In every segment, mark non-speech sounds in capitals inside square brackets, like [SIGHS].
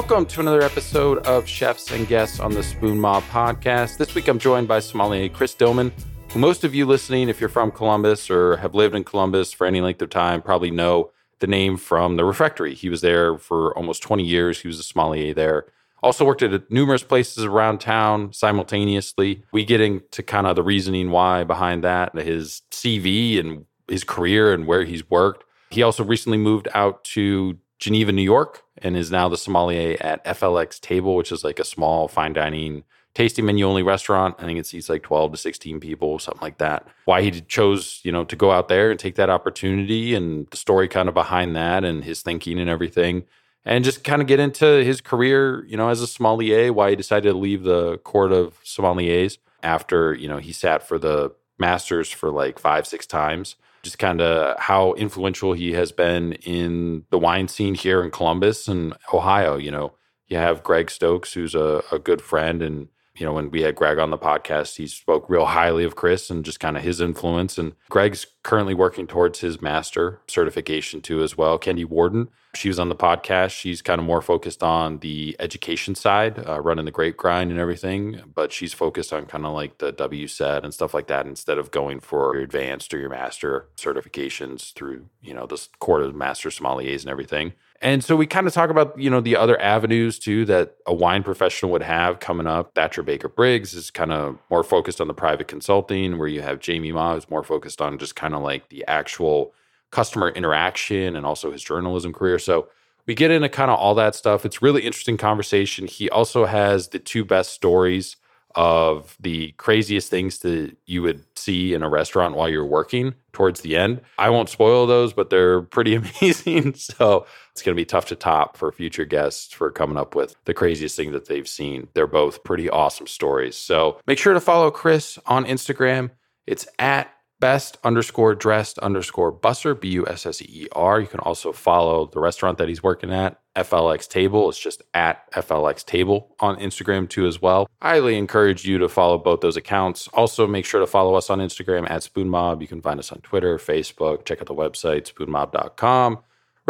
welcome to another episode of Chefs and Guests on the Spoon Mob podcast. This week I'm joined by sommelier Chris Dillman, who most of you listening, if you're from Columbus or have lived in Columbus for any length of time, probably know the name from the refectory. He was there for almost 20 years. He was a sommelier there. Also worked at numerous places around town simultaneously. We get into kind of the reasoning why behind that, his CV and his career and where he's worked. He also recently moved out to Geneva, New York, and is now the sommelier at FLX Table, which is like a small fine dining tasting menu only restaurant. I think it seats like 12 to 16 people, something like that. Why he chose, you know, to go out there and take that opportunity and the story kind of behind that and his thinking and everything. And just kind of get into his career, you know, as a sommelier, why he decided to leave the court of sommeliers after, you know, he sat for the masters for like five, six times just kind of how influential he has been in the wine scene here in Columbus and Ohio. You know, you have Greg Stokes, who's a, a good friend. And, you know, when we had Greg on the podcast, he spoke real highly of Chris and just kind of his influence. And Greg's currently working towards his master certification too, as well. Kendi Warden, she was on the podcast. She's kind of more focused on the education side, uh, running the grape grind and everything, but she's focused on kind of like the WSET and stuff like that instead of going for your advanced or your master certifications through, you know, the court of master sommeliers and everything. And so we kind of talk about, you know, the other avenues too that a wine professional would have coming up. Thatcher Baker Briggs is kind of more focused on the private consulting, where you have Jamie Ma, who's more focused on just kind of like the actual customer interaction and also his journalism career. So we get into kind of all that stuff. It's really interesting conversation. He also has the two best stories of the craziest things that you would see in a restaurant while you're working towards the end. I won't spoil those, but they're [LAUGHS] pretty amazing. [LAUGHS] so it's going to be tough to top for future guests for coming up with the craziest thing that they've seen. They're both pretty awesome stories. So make sure to follow Chris on Instagram. It's at best underscore dressed underscore busser, B U S S E E R. You can also follow the restaurant that he's working at, FLX Table. It's just at FLX Table on Instagram too, as well. I highly encourage you to follow both those accounts. Also, make sure to follow us on Instagram at Spoon Mob. You can find us on Twitter, Facebook. Check out the website, spoonmob.com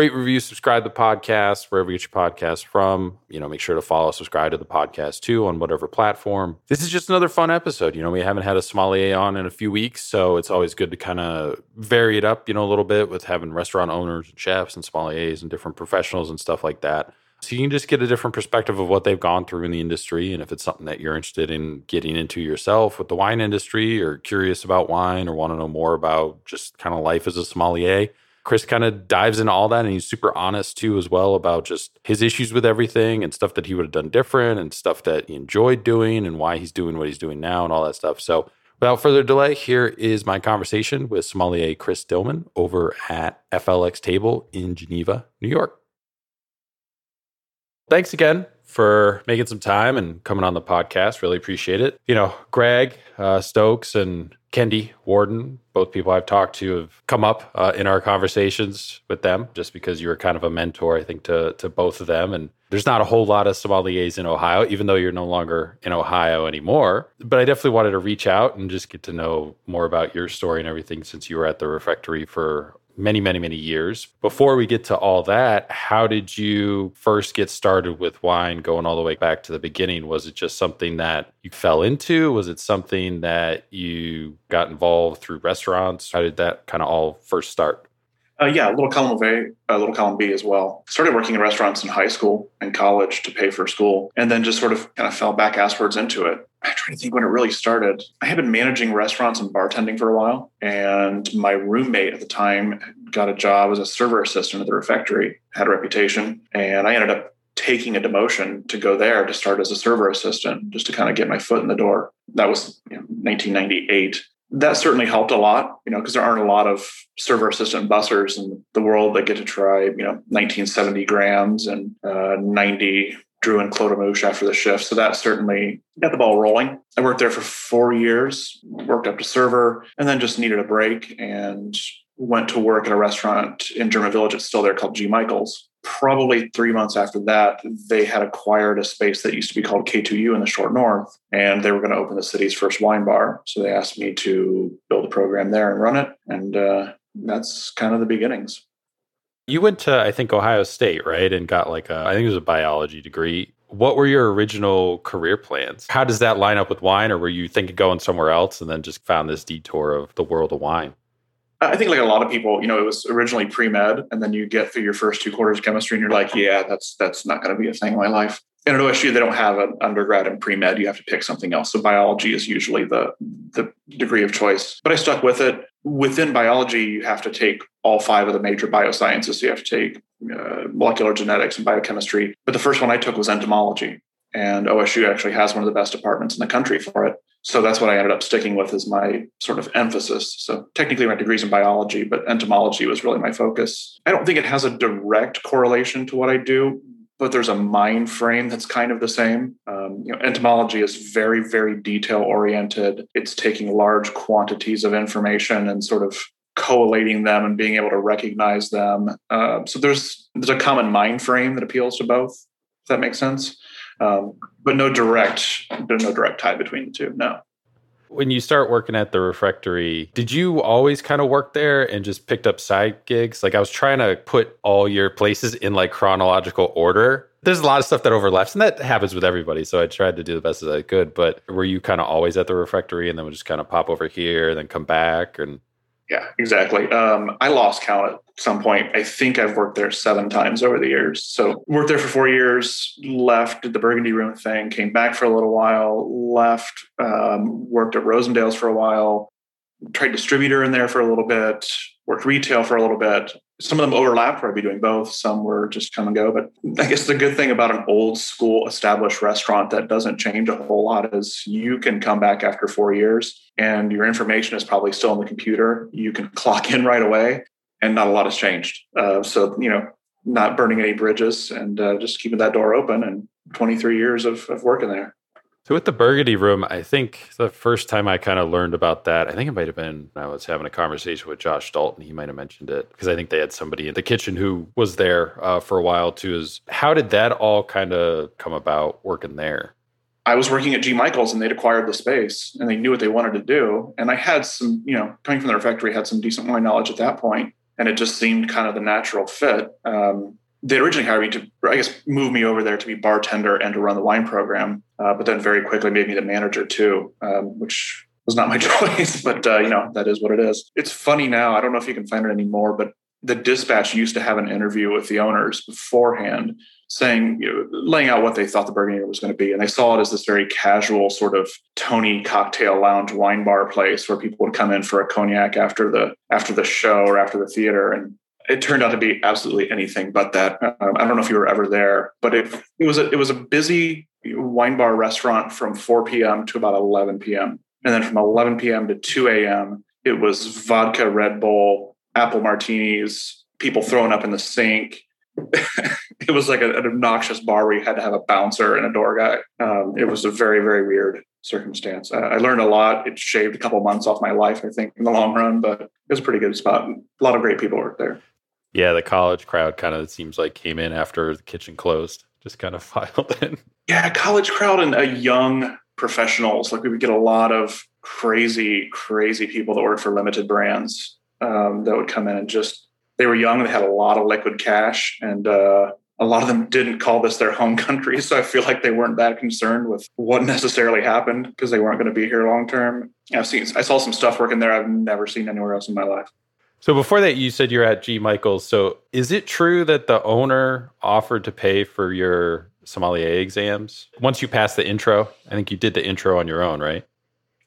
rate, review, subscribe to the podcast wherever you get your podcast from. You know, make sure to follow, subscribe to the podcast too on whatever platform. This is just another fun episode. You know, we haven't had a sommelier on in a few weeks, so it's always good to kind of vary it up, you know, a little bit with having restaurant owners and chefs and sommeliers and different professionals and stuff like that. So you can just get a different perspective of what they've gone through in the industry. And if it's something that you're interested in getting into yourself with the wine industry or curious about wine or want to know more about just kind of life as a sommelier, Chris kind of dives into all that and he's super honest too as well about just his issues with everything and stuff that he would have done different and stuff that he enjoyed doing and why he's doing what he's doing now and all that stuff. So without further delay, here is my conversation with sommelier Chris Dillman over at FLX Table in Geneva, New York. Thanks again for making some time and coming on the podcast. Really appreciate it. You know, Greg uh, Stokes and Kendi Warden, both people I've talked to have come up uh, in our conversations with them just because you were kind of a mentor, I think, to, to both of them. And there's not a whole lot of sommeliers in Ohio, even though you're no longer in Ohio anymore. But I definitely wanted to reach out and just get to know more about your story and everything since you were at the refectory for many, many, many years. Before we get to all that, how did you first get started with wine going all the way back to the beginning? Was it just something that you fell into? Was it something that you got involved through restaurants? How did that kind of all first start? Uh, yeah, a little column A, a little column B as well. Started working in restaurants in high school and college to pay for school, and then just sort of kind of fell back asswards into it. I'm trying to think when it really started. I had been managing restaurants and bartending for a while, and my roommate at the time got a job as a server assistant at the refectory, had a reputation, and I ended up taking a demotion to go there to start as a server assistant just to kind of get my foot in the door. That was you know, 1998 that certainly helped a lot, you know, because there aren't a lot of server assistant bussers in the world that get to try, you know, 1970 Grahams and uh, 90 Drouhin Clos des Mouches after the shift. So that certainly got the ball rolling. I worked there for four years, worked up to server, and then just needed a break and went to work at a restaurant in German Village. It's still there called G. Michael's probably three months after that, they had acquired a space that used to be called K2U in the short north, and they were going to open the city's first wine bar. So they asked me to build a program there and run it. And uh, that's kind of the beginnings. You went to, I think, Ohio State, right? And got like a, I think it was a biology degree. What were your original career plans? How does that line up with wine, or were you thinking going somewhere else and then just found this detour of the world of wine? I think like a lot of people, you know, it was originally pre-med and then you get through your first two quarters of chemistry and you're like, yeah, that's that's not going to be a thing in my life. And at OSU, they don't have an undergrad in pre-med. You have to pick something else. So biology is usually the the degree of choice. But I stuck with it. Within biology, you have to take all five of the major biosciences. So you have to take uh, molecular genetics and biochemistry. But the first one I took was entomology. And OSU actually has one of the best departments in the country for it. So that's what I ended up sticking with as my sort of emphasis. So technically, my degrees in biology, but entomology was really my focus. I don't think it has a direct correlation to what I do, but there's a mind frame that's kind of the same. Um, you know, entomology is very, very detail oriented. It's taking large quantities of information and sort of collating them and being able to recognize them. Uh, so there's there's a common mind frame that appeals to both. If that makes sense. Um, but no direct, no direct tie between the two. No. When you start working at the refectory, did you always kind of work there and just picked up side gigs? Like I was trying to put all your places in like chronological order. There's a lot of stuff that overlaps, and that happens with everybody. So I tried to do the best as I could. But were you kind of always at the refectory and then would just kind of pop over here and then come back? And yeah, exactly. Um, I lost count some point. I think I've worked there seven times over the years. So worked there for four years, left, did the Burgundy Room thing, came back for a little while, left, um, worked at Rosendale's for a while, tried distributor in there for a little bit, worked retail for a little bit. Some of them overlapped where I'd be doing both. Some were just come and go. But I guess the good thing about an old school established restaurant that doesn't change a whole lot is you can come back after four years and your information is probably still on the computer. You can [LAUGHS] clock in right away and not a lot has changed. Uh, so, you know, not burning any bridges and uh, just keeping that door open and 23 years of, of working there. So with the Burgundy Room, I think the first time I kind of learned about that, I think it might have been I was having a conversation with Josh Dalton. He might have mentioned it because I think they had somebody in the kitchen who was there uh, for a while too. Is how did that all kind of come about working there? I was working at G. Michaels and they'd acquired the space and they knew what they wanted to do. And I had some, you know, coming from the refectory, had some decent wine knowledge at that point, and it just seemed kind of the natural fit. Um, they originally hired me to, I guess, move me over there to be bartender and to run the wine program, uh, but then very quickly made me the manager too, um, which was not my [LAUGHS] choice, but uh, you know that is what it is. It's funny now. I don't know if you can find it anymore, but the dispatch used to have an interview with the owners beforehand saying you know, laying out what they thought the burgundy was going to be and they saw it as this very casual sort of tony cocktail lounge wine bar place where people would come in for a cognac after the after the show or after the theater and it turned out to be absolutely anything but that. Um, I don't know if you were ever there, but it, it was a, it was a busy wine bar restaurant from 4 p.m. to about 11 p.m. And then from 11 p.m. to 2 a.m., it was vodka, Red Bull, apple martinis, people throwing up in the sink. [LAUGHS] it was like a, an obnoxious bar where you had to have a bouncer and a door guy. Um, it was a very, very weird circumstance. I, I learned a lot. It shaved a couple months off my life, I think, in the long run, but it was a pretty good spot. A lot of great people worked there. Yeah, the college crowd kind of seems like came in after the kitchen closed, just kind of [LAUGHS] filed in. Yeah, college crowd and a young professionals. Like we would get a lot of crazy, crazy people that worked for limited brands um, that would come in and just they were young. They had a lot of liquid cash, and uh, a lot of them didn't call this their home country. So I feel like they weren't that concerned with what necessarily happened because they weren't going to be here long term. I've seen, I saw some stuff working there I've never seen anywhere else in my life. So before that, you said you're at G. Michaels. So is it true that the owner offered to pay for your sommelier exams once you passed the intro? I think you did the intro on your own, right?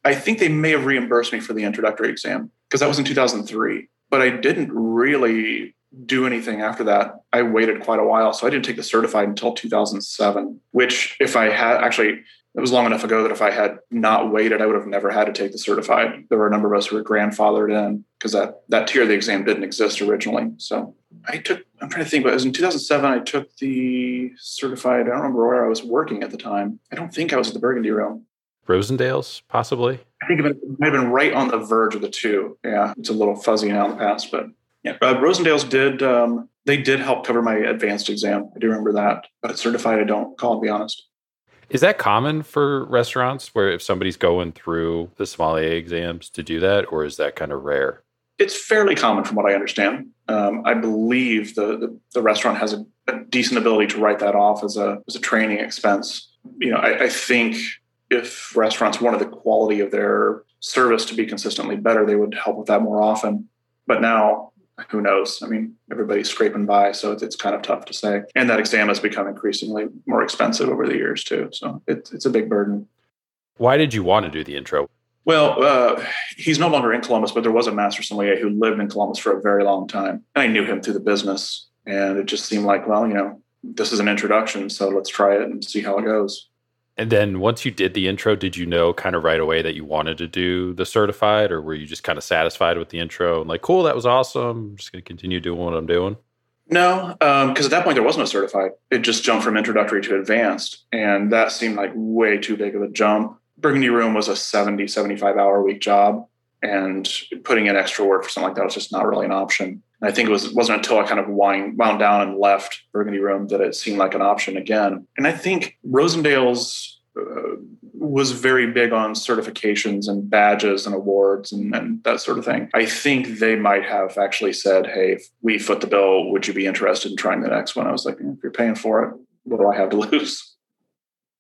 I think they may have reimbursed me for the introductory exam because that was in 2003. But I didn't really do anything after that. I waited quite a while. So I didn't take the certified until 2007, which, if I had actually, it was long enough ago that if I had not waited, I would have never had to take the certified. There were a number of us who were grandfathered in because that that tier of the exam didn't exist originally. So I took. I'm trying to think, but it was in 2007. I took the certified. I don't remember where I was working at the time. I don't think I was at the Burgundy Room. Rosendale's, possibly. I think it might have been right on the verge of the two. Yeah, it's a little fuzzy now in the past, but yeah. Uh, Rosendale's did. Um, they did help cover my advanced exam. I do remember that, but certified, I don't. Call to be honest. Is that common for restaurants where if somebody's going through the sommelier exams to do that, or is that kind of rare? It's fairly common from what I understand. Um, I believe the, the, the restaurant has a, a, decent ability to write that off as a as a training expense. You know, I, I think if restaurants wanted the quality of their service to be consistently better, they would help with that more often. But now who knows? I mean, everybody's scraping by, so it's, it's, kind of tough to say. And that exam has become increasingly more expensive over the years too. So it, it's a big burden. Why did you want to do the intro? Well, uh, he's no longer in Columbus, but there was a master sommelier who lived in Columbus for a very long time. And I knew him through the business, and it just seemed like, well, you know, this is an introduction, so let's try it and see how it goes. And then once you did the intro, did you know kind of right away that you wanted to do the certified, or were you just kind of satisfied with the intro and like, cool, that was awesome. I'm just going to continue doing what I'm doing? No, because um, at that point there was no certified. It just jumped from introductory to advanced. And that seemed like way too big of a jump. Burgundy Room was a 70, 75 hour week job. And putting in extra work for something like that was just not really an option. And I think it was it wasn't until I kind of wind, wound down and left Burgundy Room that it seemed like an option again. And I think Rosendale's uh, was very big on certifications and badges and awards and, and, that sort of thing. I think they might have actually said, "Hey, we foot the bill, would you be interested in trying the next one?" I was like, "If you're paying for it, what do I have to [LAUGHS] lose?"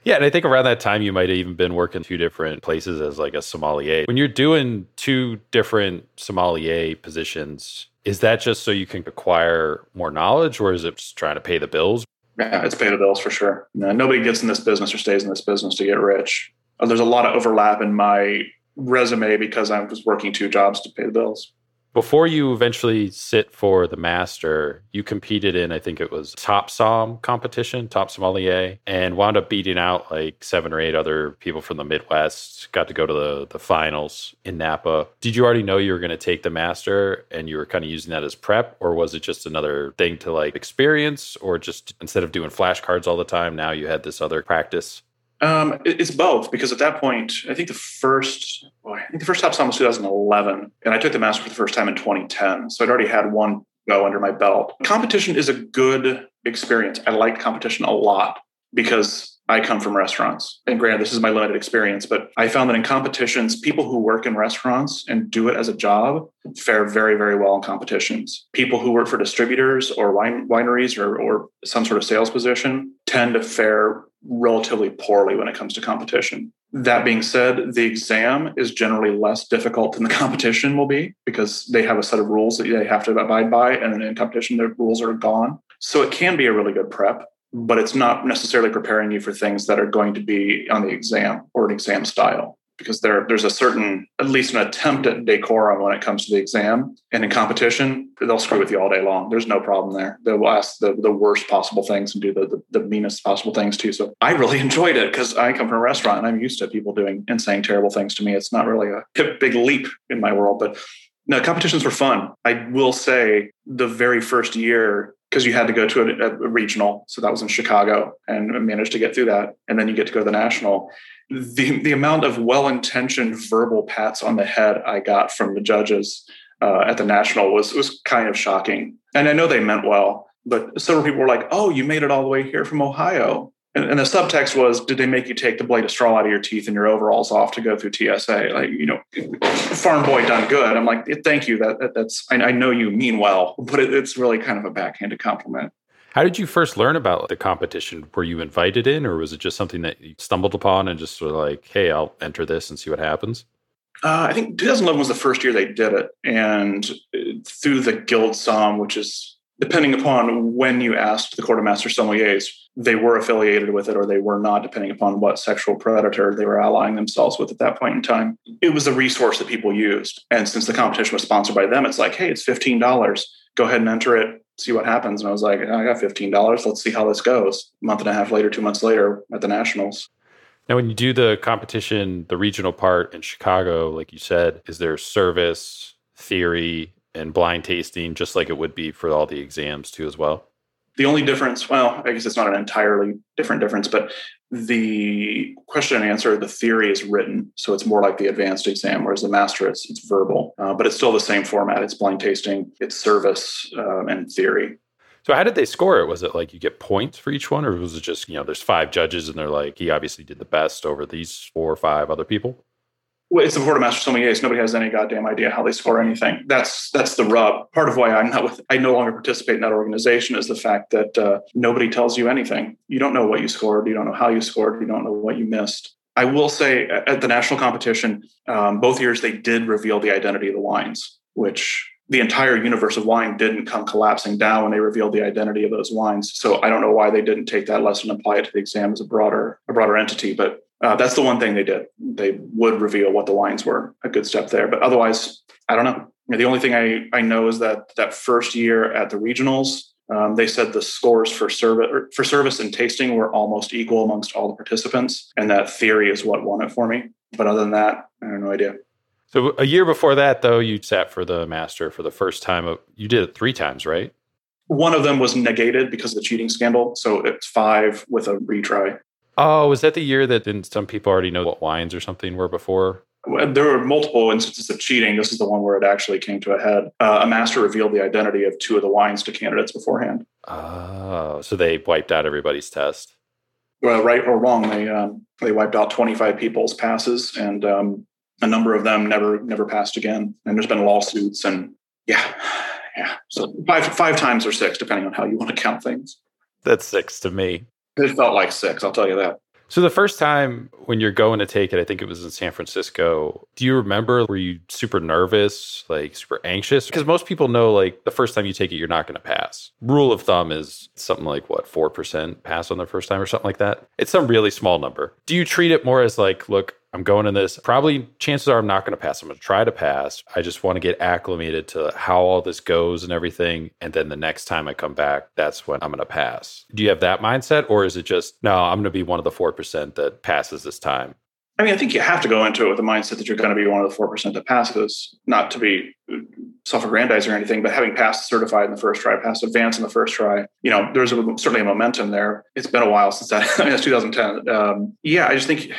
Yeah, and I think around that time you might have even been working two different places as like a sommelier. When you're doing two different sommelier positions, is that just so you can acquire more knowledge or is it just trying to pay the bills? Yeah, it's pay the bills for sure. nobody gets in this business or stays in this business to get rich. Uh, there's a lot of overlap in my resume because I was working two jobs to pay the bills before you eventually sit for the master, you competed in, I think it was TopSomm competition, top sommelier, and wound up beating out like seven or eight other people from the Midwest. Got to go to the, the finals in Napa. Did you already know you were going to take the master and you were kind of using that as prep, or was it just another thing to like experience, or just instead of doing flashcards all the time, now you had this other practice? Um, it's both because at that point, I think the first, I think the first TopSomm was 2011, and I took the master for the first time in 2010. So I'd already had one go under my belt. Competition is a good experience. I like competition a lot because I come from restaurants. And granted, this is my limited experience, but I found that in competitions, people who work in restaurants and do it as a job fare very, very well in competitions. People who work for distributors or wine, wineries or, or some sort of sales position tend to fare relatively poorly when it comes to competition. That being said, the exam is generally less difficult than the [LAUGHS] competition will be because they have a set of rules that they have to abide by. And in competition, the rules are gone. So it can be a really good prep but it's not necessarily preparing you for things that are going to be on the exam or an exam style because there there's a certain at least an attempt at decorum when it comes to the exam. And in competition they'll screw with you all day long. There's no problem there. They'll ask the, the worst possible things and do the, the, the meanest possible things too so i really [LAUGHS] enjoyed it because i come from a restaurant and i'm used to people doing and saying terrible things to me. It's not really a big leap in my world but no competitions were fun. I will say the very first year because you had to go to a, a, regional. So that was in Chicago and managed to get through that. And then you get to go to the national. The, the amount of well intentioned verbal pats on the head I got from the judges uh, at the national was, was kind of shocking. And I know they meant well, but several people were like, oh, you made it all the way here from Ohio. And, and, the subtext was, did they make you take the blade of straw out of your teeth and your overalls off to go through TSA? Like, you know, farm boy done good. I'm like, thank you. That, that that's I, I, know you mean well, [LAUGHS] but it, it's really kind of a backhanded compliment. How did you first learn about the competition? Were you invited in, or was it just something that you stumbled upon and just sort of like, hey, I'll enter this and see what happens? Uh, I think 2011 was the first year they did it, and through the GuildSomm, which is depending upon when you asked the Court of Master Sommeliers, they were affiliated with it or they were not, depending upon what sexual predator they were allying themselves with at that point in time. It was a resource that people used. And since the competition was sponsored by them, it's like, hey, it's $15. Go ahead and enter it, see what happens. And I was like, I got $15. Let's see how this goes. A month and a half later, two months later at the Nationals. Now, when you do the competition, the regional part in Chicago, like you said, is there service, theory, and blind tasting, just like it would be for all the exams too, as well? The only difference, well, I guess it's not an entirely different difference, but the question and answer, the theory is written. So it's more like the advanced exam, whereas the master, it's, it's verbal, uh, but it's still the same format. It's blind tasting, it's service um, and theory. So how did they score it? Was it like you get points for each one, or was it just you know there's five judges and they're like he obviously did the best over these four or five other people? It's the of master sommeliers. Nobody has any goddamn idea how they score anything. That's that's the rub. Part of why I'm not with. I no longer participate in that organization is the fact that uh, nobody tells you anything. You don't know what you scored. You don't know how you scored. You don't know what you missed. I will say at the national competition, um, both years they did reveal the identity of the wines, which the entire universe of wine didn't come collapsing down when they revealed the identity of those wines. So I don't know why they didn't take that lesson and apply it to the exam as a broader a broader entity. But uh, that's the one thing they did. They would reveal what the wines were. A good step there. But otherwise, I don't know. The only thing I, I know is that that first year at the regionals, um, they said the scores for service for service and tasting were almost equal amongst all the participants, and that theory is what won it for me. But other than that, I have no idea. So a year before that, though, you sat for the master for the first time. You did it three times, right? One of them was negated because of the cheating scandal, so it's five with a retry. Oh, was that the year that didn't some people already know what wines or something were before? There were multiple instances of cheating. This is the one where it actually came to a head. Uh, a master revealed the identity of two of the wines to candidates beforehand. Oh, so they wiped out everybody's test. Well, right or wrong, they um, they wiped out 25 people's passes, and um, a number of them never never passed again. And there's been lawsuits, and yeah, yeah. So five five times or six, depending on how you want to count things. That's six to me. It felt like six, I'll tell you that. So the first time when you're going to take it, I think it was in San Francisco. Do you remember? Were you super nervous, like super anxious? Because most people know, like the first time you take it, you're not going to pass. Rule of thumb is something like what four percent pass on the first time or something like that. It's some really small number. Do you treat it more as like, look, I'm going in this. Probably chances are I'm not going to pass. I'm going to try to pass. I just want to get acclimated to how all this goes and everything. And then the next time I come back, that's when I'm going to pass. Do you have that mindset? Or is it just, no, I'm going to be one of the 4% that passes this time? I mean, I think you have to go into it with the mindset that you're going to be one of the 4% that passes, not to be self aggrandizing or anything, but having passed certified in the first try, passed advanced in the first try, you know, there's a, certainly a momentum there. It's been a while since that, [LAUGHS] I mean, it's 2010. Um, yeah, I just think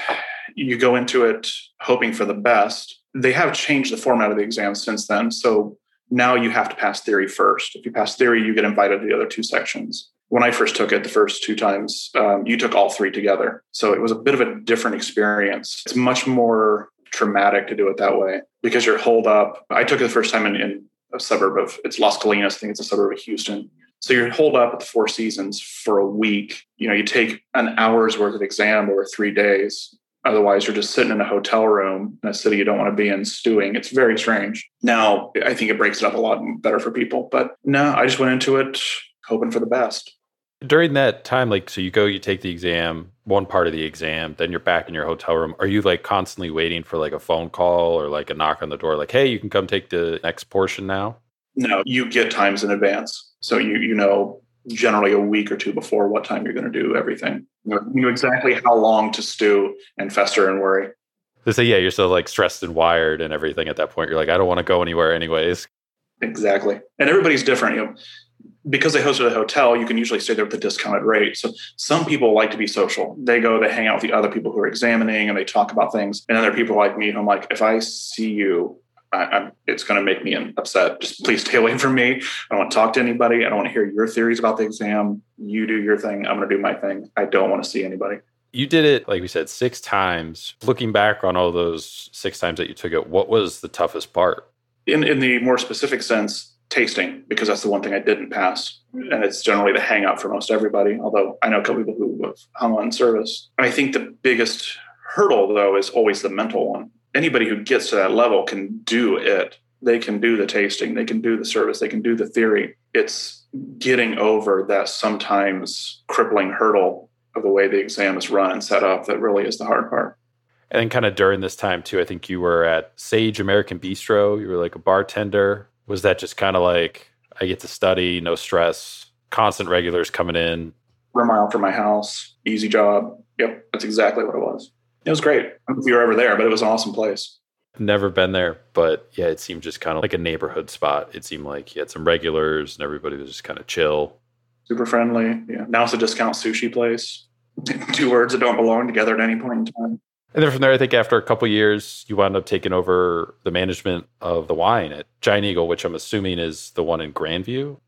you go into it hoping for the best. They have changed the format of the exam since then. So now you have to pass theory first. If you pass theory, you get invited to the other two sections. When I first took it the first two times, um, you took all three together. So it was a bit of a different experience. It's much more traumatic to do it that way because you're holed up. I took it the first time in, in a suburb of, it's Las Colinas, I think it's a suburb of Houston. So you're holed up at the Four Seasons for a week. You know, you take an hour's worth of exam over three days Otherwise, you're just sitting in a hotel room in a city you don't want to be in, stewing. It's very strange. Now, I think it breaks it up a lot better for people. But no, I just went into it hoping for the best. During that time, like, so you go, you take the exam, one part of the exam, then you're back in your hotel room. Are you like constantly waiting for like a phone call or like a knock on the door, like, hey, you can come take the next portion now? No, you get times in advance. So you you know generally a week or two before what time you're going to do everything. You know exactly how long to stew and fester and worry. They say, yeah, you're so like stressed and wired and everything at that point. You're like, I don't want to go anywhere anyways. Exactly. And everybody's different. You know, because they hosted a hotel, you can usually stay there with a discounted rate. So some people like to be social. They go, they hang out with the other people who are examining and they talk about things. And then there are people like me who I'm like, if I see you I, it's going to make me upset. Just please stay away from me. I don't want to talk to anybody. I don't want to hear your theories about the exam. You do your thing. I'm going to do my thing. I don't want to see anybody. You did it, like we said, six times. Looking back on all those six times that you took it, what was the toughest part? In, in the more specific sense, tasting, because that's the one thing I didn't pass. And it's generally the hangout for most everybody, although I know a couple people who have hung on service. I think the biggest hurdle, though, is always the mental one anybody who gets to that level can do it. They can do the tasting, they can do the service, they can do the theory. It's getting over that sometimes crippling hurdle of the way the exam is run and set up that really is the hard part. And then, kind of during this time, too, I think you were at Sage American Bistro. You were like a bartender. Was that just kind of like, I get to study, no stress, constant regulars coming in? We're mile from my house, easy job. Yep, that's exactly what it was. It was great. I don't know if you were ever there, but it was an awesome place. Never been there, but yeah, it seemed just kind of like a neighborhood spot. It seemed like you had some regulars and everybody was just kind of chill. Super friendly. Yeah. Now it's a discount sushi place. [LAUGHS] Two words that don't belong together at any point in time. And then from there, I think after a couple years, you wound up taking over the management of the wine at Giant Eagle, which I'm assuming is the one in Grandview.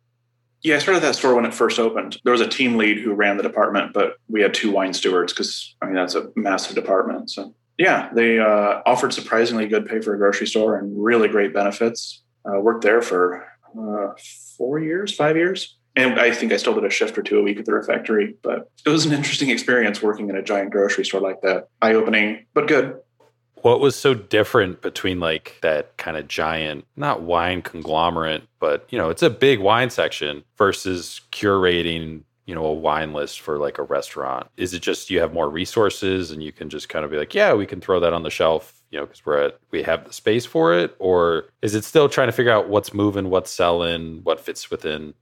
Yeah, I started that store when it first opened. There was a team lead who ran the department, but we had two wine stewards because I mean that's a massive department. So Yeah, they uh, offered surprisingly good pay for a grocery store and really great benefits. Uh, worked there for uh, four years, five years. And I think I still did a shift or two a week at the refectory, but it was an interesting experience working in a giant grocery store like that. Eye opening, but good. What was so different between like that kind of giant, not wine conglomerate, but you know, it's a big wine section versus curating, you know, a wine list for like a restaurant? Is it just you have more resources and you can just kind of be like, yeah, we can throw that on the shelf, you know, because we're at we have the space for it, or is it still trying to figure out what's moving, what's selling, what fits within?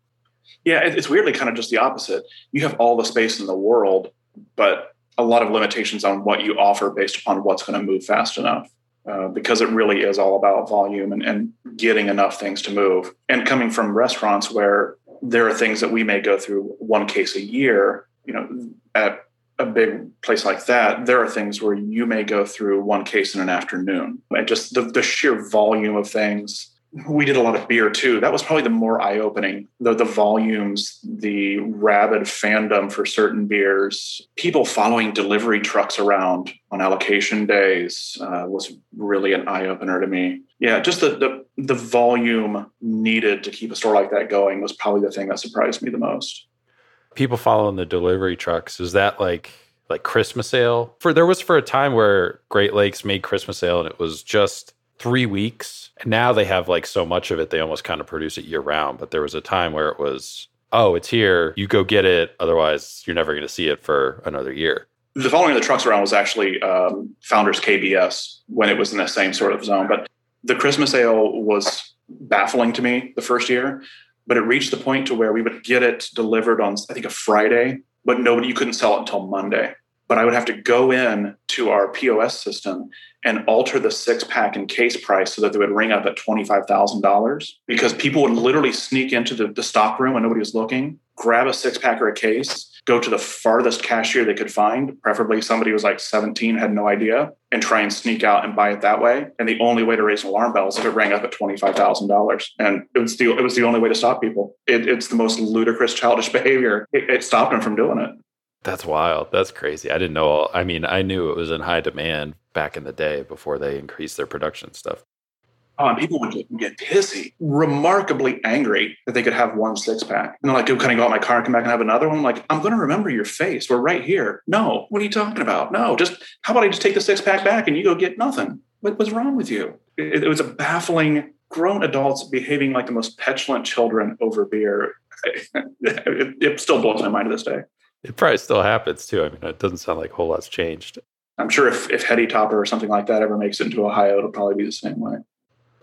Yeah, it's weirdly kind of just the opposite. You have all the space in the world, but a lot of limitations on what you offer based upon what's going to move fast enough. Uh, because it really is all about volume and, and getting enough things to move. And coming from restaurants where there are things that we may go through one case a year, you know, at a big place like that, there are things where you may go through one case in an afternoon. And just the, the sheer volume of things we did a lot of beer too. That was probably the more eye opening. The the volumes, the rabid fandom for certain beers, people following delivery trucks around on allocation days uh, was really an eye opener to me. Yeah, just the, the the volume needed to keep a store like that going was probably the thing that surprised me the most. People following the delivery trucks is that like like Christmas ale? For there was for a time where Great Lakes made Christmas ale and it was just three weeks. And now they have like so much of it, they almost kind of produce it year round. But there was a time where it was, oh, it's here, you go get it. Otherwise, you're never going to see it for another year. The following the trucks around was actually um, Founders KBS when it was in the same sort of zone. But the Christmas ale was baffling to me the first year. But it reached the point to where we would get it delivered on, I think, a Friday, but nobody, you couldn't sell it until Monday but I would have to go in to our POS system and alter the six pack and case price so that they would ring up at $25,000 because people would literally sneak into the, the stock room when nobody was looking, grab a six pack or a case, go to the farthest cashier they could find, preferably somebody who was like 17, had no idea, and try and sneak out and buy it that way. And the only way to raise an alarm bell is if it rang up at $25,000. And it was the, it was the only way to stop people. It, it's the most ludicrous, childish [LAUGHS] behavior. It, it stopped them from doing it. That's wild. That's crazy. I didn't know. All, I mean, I knew it was in high demand back in the day before they increased their production stuff. Oh, and people would get pissy, remarkably angry that they could have one six pack. And they're like, "Can I kind of go out my car and come back and have another one?" I'm like, I'm going to remember your face. We're right here. No, what are you talking about? No, just how about I just take the six pack back and you go get nothing? What was wrong with you? It, it was a baffling grown adults behaving like the most petulant children over beer. [LAUGHS] it, it still blows my mind to this day. It probably still happens too. I mean, it doesn't sound like a whole lot's changed. I'm sure if, if Heady Topper or something like that ever makes it into Ohio, it'll probably be the same way.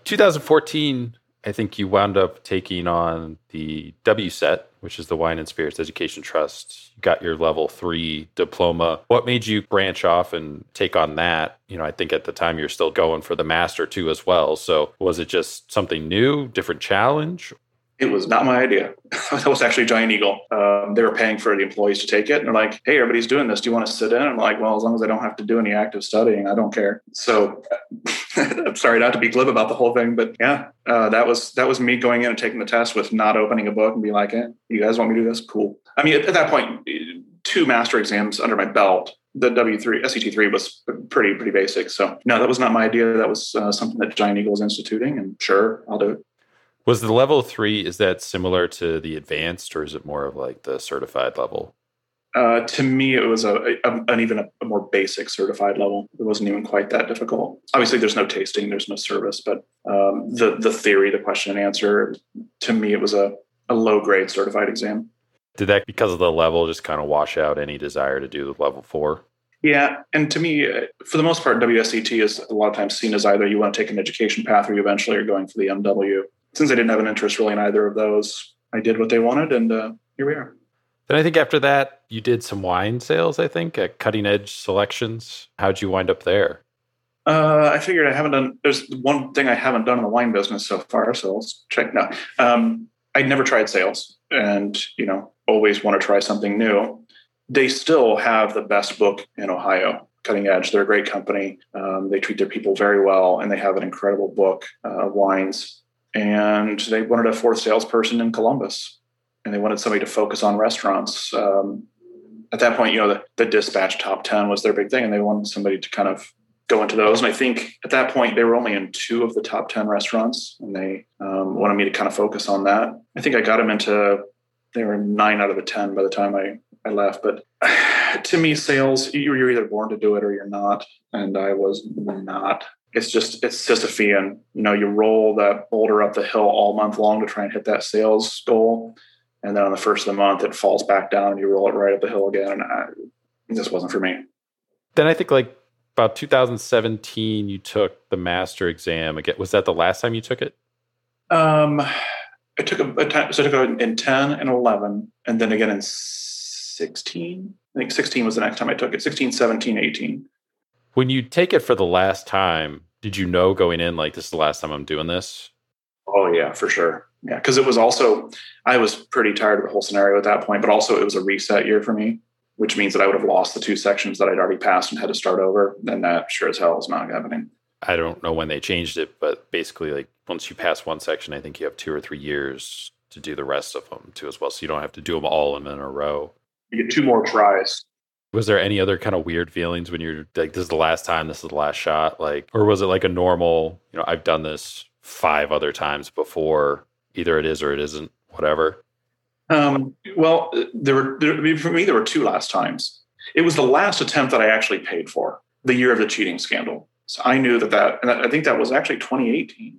2014, I think you wound up taking on the WSET, which is the Wine and Spirits Education Trust. You got your level three diploma. What made you branch off and take on that? You know, I think at the time you're still going for the master too as well. So was it just something new, different challenge? It was not my idea. [LAUGHS] that was actually Giant Eagle. Um, they were paying for the employees to take it. And they're like, hey, everybody's doing this. Do you want to sit in? I'm like, well, as long as I don't have to do any active studying, I don't care. So [LAUGHS] I'm sorry not to be glib about the whole thing, but yeah, uh, that was that was me going in and taking the test with not opening a book and be like, hey, you guys want me to do this? Cool. I mean, at, at that point, two master exams under my belt the W3 SET3 was pretty pretty basic. So no, that was not my idea. That was uh, something that Giant Eagle was instituting, and sure, I'll do it. Was the level three, is that similar to the advanced or is it more of like the certified level? Uh, to me, it was a, a an even a, a, more basic certified level. It wasn't even quite that difficult. Obviously, there's no tasting, there's no service, but um, the the theory, the question and answer, to me, it was a, a low grade certified exam. Did that, because of the level, just kind of wash out any desire to do the level four? Yeah, and to me, uh, for the most part, WSET is a lot of times seen as either you want to take an education path or you eventually are going for the MW since I didn't have an interest really in either of those, I did what they wanted, and uh, here we are. Then I think after that, you did some wine sales. I think at Cutting Edge Selections. How'd you wind up there? Uh, I figured I haven't done. There's one thing I haven't done in the wine business so far, so let's check now. Um, I'd never tried sales, and you know, always want to try something new. They still have the best book in Ohio cutting edge. They're a great company. Um, they treat their people very well, and they have an incredible book uh, of wines and they wanted a fourth salesperson in Columbus, and they wanted somebody to focus on restaurants. Um, at that point, you know, the, the dispatch top ten was their big thing, and they wanted somebody to kind of go into those. And I think at that point, they were only in two of the top 10 restaurants, and they um, wanted me to kind of focus on that. I think I got them into, they were nine out of the 10 by the time I, I left. But [SIGHS] to me, sales, you're either born to do it or you're not. And I was not. It's just it's just a fee, and you know you roll that boulder up the hill all month long to try and hit that sales goal, and then on the first of the month it falls back down and you roll it right up the hill again. And I, just wasn't for me. Then I think like about 2017, you took the master exam. Again, was that the last time you took it? Um, I took a, a time, so I took it in 10 and 11, and then again in 16. I think 16 was the next time I took it. 16, 17, 18. When you take it for the last time, did you know going in like this is the last time I'm doing this? Oh yeah, for sure. Yeah, because it was also I was pretty tired of the whole scenario at that point, but also it was a reset year for me which means that I would have lost the two sections that I'd already passed and had to start over. Then that sure as hell is not happening. I don't know when they changed it, but basically, like once you pass one section, I think you have two or three years to do the rest of them too, as well. So you don't have to do them all in a row. You get two more tries. Was there any other kind of weird feelings when you're like, this is the last time, this is the last shot? Like, or was it like a normal, you know, I've done this five other times before, either it is or it isn't, whatever? Um, well, there were there, for me there were two last times. It was the last attempt that I actually paid for the year of the cheating scandal. So I knew that that, and I think that was actually 2018.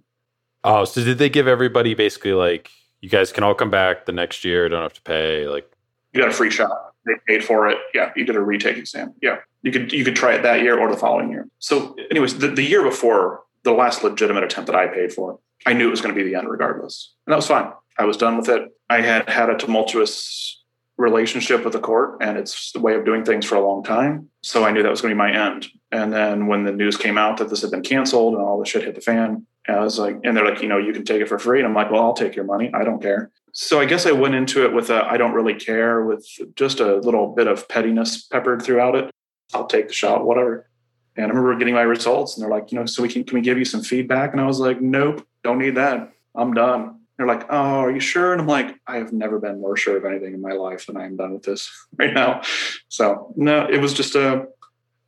Oh, so did they give everybody basically like you guys can all come back the next year, don't have to pay? Like you got a free shot. They paid for it. Yeah, you did a retake exam. Yeah, you could you could try it that year or the following year. So, anyways, the, the year before the last legitimate attempt that I paid for, I knew it was going to be the end regardless, and that was fine. I was done with it. I had had a tumultuous relationship with the court and it's the way of doing things for a long time. So I knew that was going to be my end. And then when the news came out that this had been canceled and all the shit hit the fan, I was like, and they're like, you know, you can take it for free. And I'm like, well, I'll take your money. I don't care. So I guess I went into it with a I don't really care with just a little bit of pettiness peppered throughout it. I'll take the shot, whatever. And I remember getting my results and they're like, you know, so we can can we give you some feedback? And I was like, nope, don't need that. I'm done. They're like, "Oh, are you sure?" And I'm like, "I have never been more sure of anything in my life than I am done with this [LAUGHS] right now." So no, it was just a.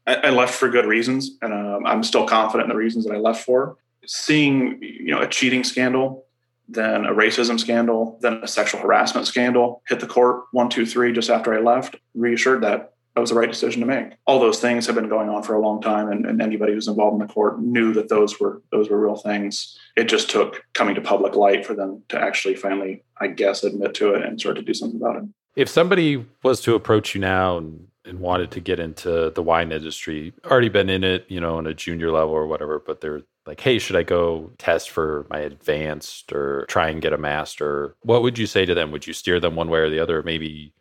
I left for good reasons, and um, I'm still confident in the reasons that I left for. Seeing you know a cheating scandal, then a racism scandal, then a sexual harassment scandal hit the court one, two, three just after I left, reassured that that was the right decision to make. All those things have been going on for a long time, and, and, anybody who's involved in the court knew that those were those were real things. It just took coming to public light for them to actually finally, I guess, admit to it and start to do something about it. If somebody was to approach you now and, and wanted to get into the wine industry, already been in it, you know, on a junior level or whatever, but they're like, hey, should I go test for my advanced or try and get a master? What would you say to them? Would you steer them one way or the other? Maybe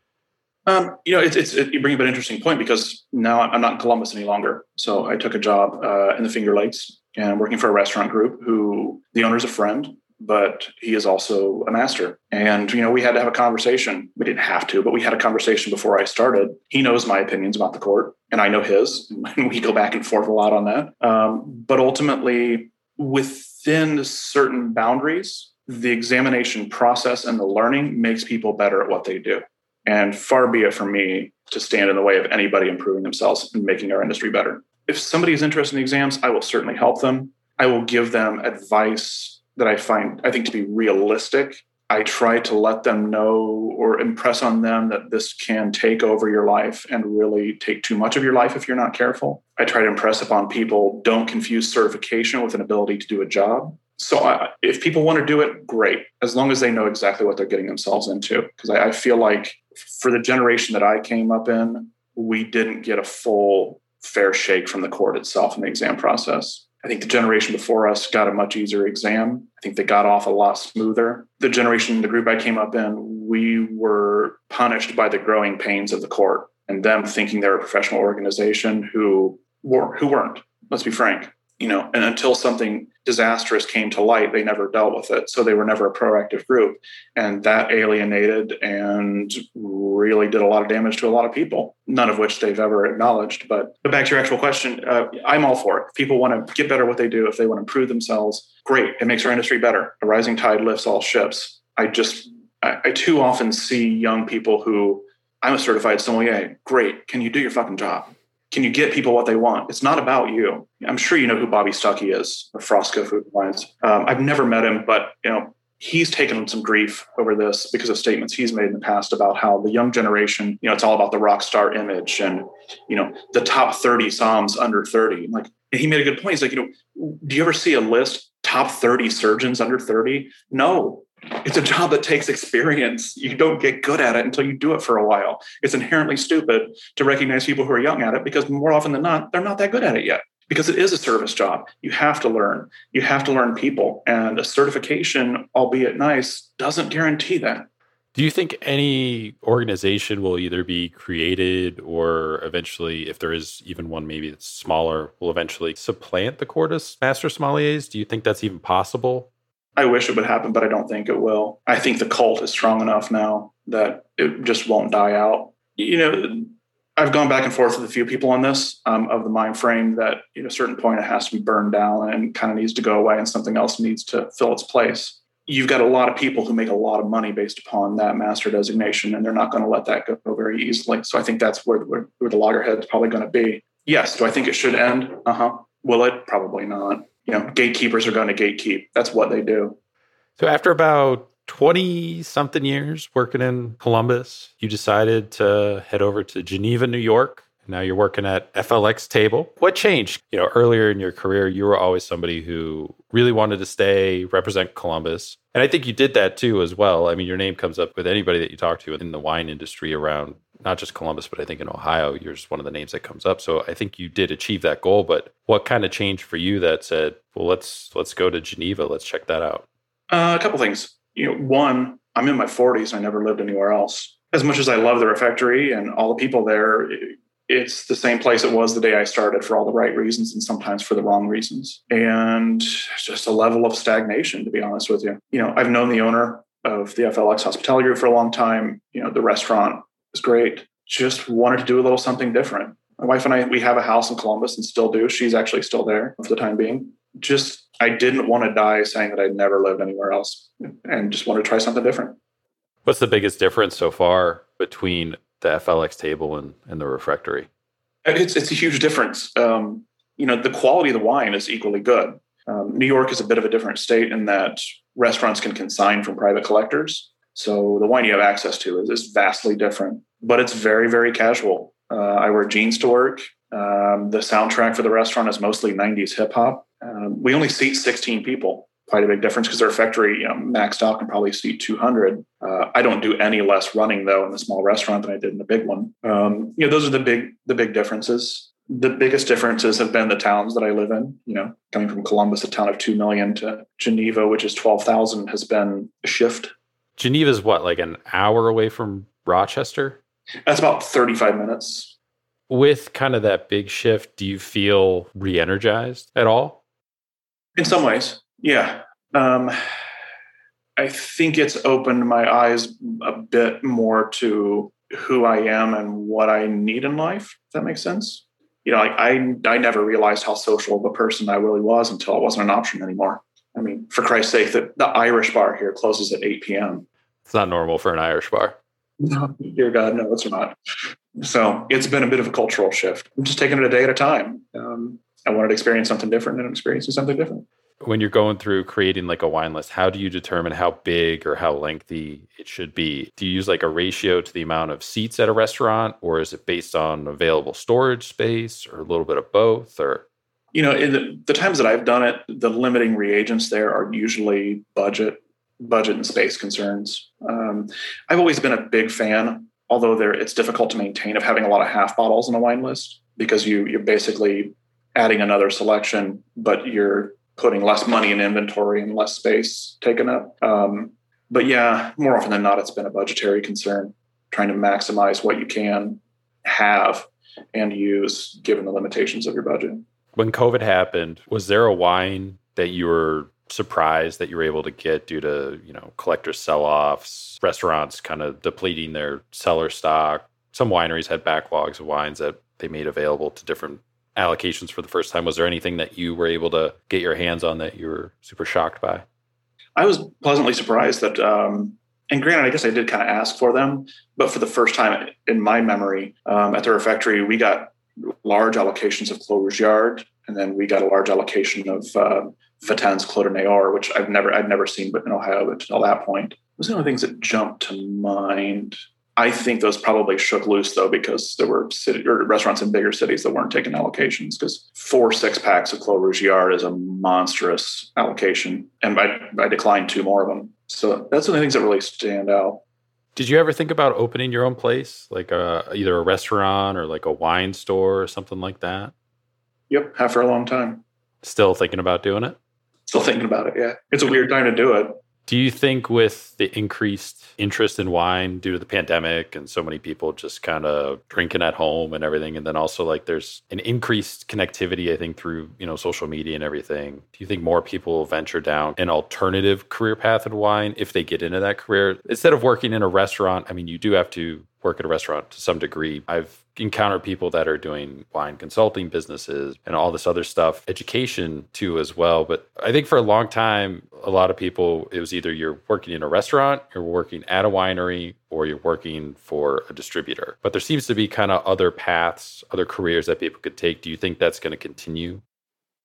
um, you know, it's, it's it, you bring up an interesting point because now I'm not in Columbus any longer. So I took a job uh, in the Finger Lakes and working for a restaurant group who the owner's a friend, but he is also a master. And you know, we had to have a conversation. We didn't have to, but we had a conversation before I started. He knows my opinions about the court, and I know his. [LAUGHS] And we go back and forth a lot on that. Um, but ultimately, within certain boundaries, the examination process and the learning makes people better at what they do. And far be it from me to stand in the way of anybody improving themselves and making our industry better. If somebody is interested in exams, I will certainly help them. I will give them advice that I find, I think, to be realistic. I try to let them know or impress on them that this can take over your life and really take too much of your life if you're not careful. I try to impress upon people don't confuse certification with an ability to do a job so I, if people want to do it, great, as long as they know exactly what they're getting themselves into. Because I, I feel like for the generation that I came up in, we didn't get a full fair shake from the court itself in the exam process. I think the generation before us got a much easier exam. I think they got off a lot smoother. The generation, the group I came up in, we were punished by the growing pains of the court and them thinking they're a professional organization who were who weren't. Let's be frank you know, and until something disastrous came to light, they never dealt with it. So they were never a proactive group. And that alienated and really did a lot of damage to a lot of people, none of which they've ever acknowledged. But, back to your actual question, uh, I'm all for it. If people want to get better at what they do, if they want to improve themselves, great. It makes our industry better. A rising tide lifts all ships. I just, I, I too often see young people who, I'm a certified sommelier. Great. Can you do your fucking job? Can you get people what they want? It's not about you. I'm sure you know who Bobby Stuckey is of Frasca Food Alliance. Um, I've never met him, but you know he's taken some grief over this because of statements he's made in the past about how the young generation, you know, it's all about the rock star image and you know the top 30 Somms under 30. Like he made a good point. He's like, you know, do you ever see a list top 30 surgeons under 30? No, it's a job that takes experience. You don't get good at it until you do it for a while. It's inherently stupid to recognize people who are young at it because more often than not, they're not that good at it yet. Because it is a service job. You have to learn. You have to learn people. And a certification, albeit nice, doesn't guarantee that. Do you think any organization will either be created or eventually, if there is even one maybe that's smaller, will eventually supplant the Court of Master Sommeliers? Do you think that's even possible? I wish it would happen, but I don't think it will. I think the cult is strong enough now that it just won't die out. You know, I've gone back and forth with a few people on this um, of the mind frame that at a certain point it has to be burned down and kind of needs to go away and something else needs to fill its place. You've got a lot of people who make a lot of money based upon that master designation, and they're not going to let that go very easily. So I think that's where, where, where the loggerhead is probably going to be. Yes. Do I think it should end? Uh huh. Will it? Probably not you know, gatekeepers are going to gatekeep. That's what they do. So after about 20 something years working in Columbus, you decided to head over to Geneva, New York. Now you're working at FLX Table. What changed? You know, earlier in your career, you were always somebody who really wanted to stay, represent Columbus. And I think you did that too, as well. I mean, your name comes up with anybody that you talk to in the wine industry around not just Columbus, but I think in Ohio, you're just one of the names that comes up. So I think you did achieve that goal. But what kind of changed for you that said, well, let's let's go to Geneva, let's check that out? Uh, a couple things. You know, one, I'm in my 40s. I never lived anywhere else. As much as I love the refectory and all the people there, it's the same place it was the day I started for all the right reasons and sometimes for the wrong reasons. And just a level of stagnation, to be honest with you. You know, I've known the owner of the FLX Hospitality Group for a long time. You know, the restaurant was great. Just wanted to do a little something different. My wife and I, we have a house in Columbus and still do. She's actually still there for the time being. Just, I didn't want to die saying that I'd never lived anywhere else and just wanted to try something different. What's the biggest difference so far between the FLX table and, and the refectory? It's, it's a huge difference. Um, you know, the quality of the wine is equally good. Um, New York is a bit of a different state in that restaurants can consign from private collectors. So the wine you have access to is, is vastly different, but it's very, very casual. Uh, I wear jeans to work. Um, the soundtrack for the restaurant is mostly 90s hip hop. Um, we only seat 16 people. Quite a big difference because refectory, you know, maxed out can probably seat 200. Uh, I don't do any less running though in the small restaurant than I did in the big one. Um, you know, those are the big the big differences. The biggest differences have been the towns that I live in. You know, coming from Columbus, a town of two million, to Geneva, which is 12,000, has been a shift Geneva's what, like an hour away from Rochester? That's about 35 minutes. With kind of that big shift, do you feel re energized at all? In some ways, yeah. Um, I think it's opened my eyes a bit more to who I am and what I need in life. If that makes sense. You know, like I I never realized how social of a person I really was until it wasn't an option anymore. I mean, for Christ's sake, the, the Irish bar here closes at 8 p.m. It's not normal for an Irish bar. No, dear God, no, it's not. So it's been a bit of a cultural shift. I'm just taking it a day at a time. Um, I wanted to experience something different and I'm experiencing something different. When you're going through creating like a wine list, how do you determine how big or how lengthy it should be? Do you use like a ratio to the amount of seats at a restaurant, or is it based on available storage space, or a little bit of both? Or you know, in the, the times that I've done it, the limiting reagents there are usually budget, budget and space concerns. Um, I've always been a big fan, although there it's difficult to maintain, of having a lot of half bottles in a wine list because you you're basically adding another selection, but you're putting less money in inventory and less space taken up. Um, but yeah, more often than not, it's been a budgetary concern, trying to maximize what you can have and use given the limitations of your budget when COVID happened, was there a wine that you were surprised that you were able to get due to, you know, collector sell-offs, restaurants kind of depleting their cellar stock? Some wineries had backlogs of wines that they made available to different allocations for the first time. Was there anything that you were able to get your hands on that you were super shocked by? I was pleasantly surprised that, um, and granted, I guess I did kind of ask for them, but for the first time in my memory um, at the refectory, we got large allocations of Clos Rougeard, and then we got a large allocation of uh, Vatan's Clos de which I've never I'd never seen, but in Ohio until that point. Those are the only things that jump to mind. I think those probably shook loose though because there were city, restaurants in bigger cities that weren't taking allocations because four six packs of Clos Rougeard is a monstrous allocation, and I, I declined two more of them. So that's one of the things that really stand out. Did you ever think about opening your own place, like a, either a restaurant or like a wine store or something like that? Yep, have for a long time. Still thinking about doing it? Still thinking about it. Yeah, it's a weird time to do it. Do you think with the increased interest in wine due to the pandemic and so many people just kind of drinking at home and everything and then also like there's an increased connectivity I think through, you know, social media and everything. Do you think more people will venture down an alternative career path in wine if they get into that career instead of working in a restaurant? I mean, you do have to work at a restaurant to some degree. I've encountered people that are doing wine consulting businesses and all this other stuff, education too, as well. But I think for a long time, a lot of people, it was either you're working in a restaurant, you're working at a winery, or you're working for a distributor. But there seems to be kind of other paths, other careers that people could take. Do you think that's going to continue?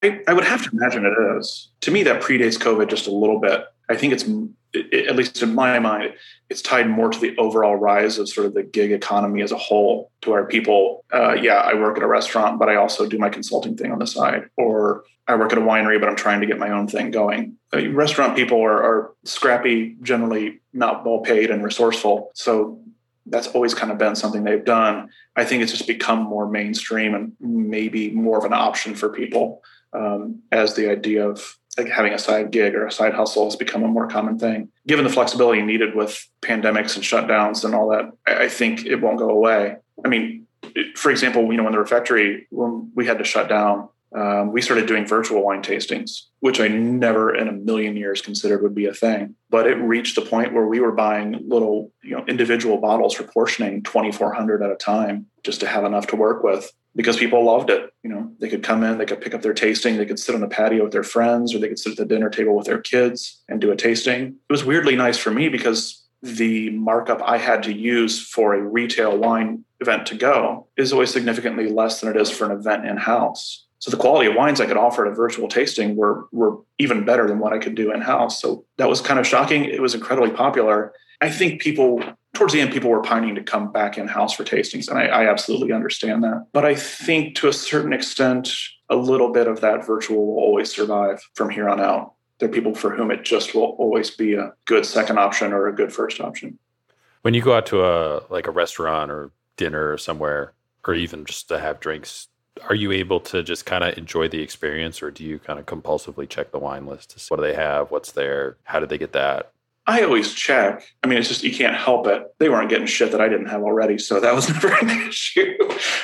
I, I would have to imagine it is. To me, that predates COVID just a little bit. I think it's it, at least in my mind, it's tied more to the overall rise of sort of the gig economy as a whole, to where people, uh, yeah, I work at a restaurant, but I also do my consulting thing on the side, or I work at a winery, but I'm trying to get my own thing going. Mean, restaurant people are, are scrappy, generally not well paid and resourceful, so that's always kind of been something they've done. I think it's just become more mainstream and maybe more of an option for people um, as the idea of like having a side gig or a side hustle has become a more common thing. Given the flexibility needed with pandemics and shutdowns and all that, I think it won't go away. I mean, for example, you know, when the refectory when we had to shut down, um, we started doing virtual wine tastings, which I never in a million years considered would be a thing. But it reached a point where we were buying little, you know, individual bottles for portioning 2,400 at a time just to have enough to work with because people loved it. You know, they could come in, they could pick up their tasting, they could sit on the patio with their friends, or they could sit at the dinner table with their kids and do a tasting. It was weirdly nice for me because the markup I had to use for a retail wine event to go is always significantly less than it is for an event in house. So the quality of wines I could offer at a virtual tasting were were even better than what I could do in house. So that was kind of shocking. It was incredibly popular. I think people towards the end, people were pining to come back in house for tastings, and I, I, absolutely understand that. But I think to a certain extent, a little bit of that virtual will always survive from here on out. There are people for whom it just will always be a good second option or a good first option. When you go out to a like a restaurant or dinner or somewhere, or even just to have drinks, are you able to just kind of enjoy the experience, or do you kind of compulsively check the wine list to see what do they have, what's there, how did they get that? I always check. I mean, it's just you can't help it. They weren't getting shit that I didn't have already, so that was [LAUGHS] never an issue.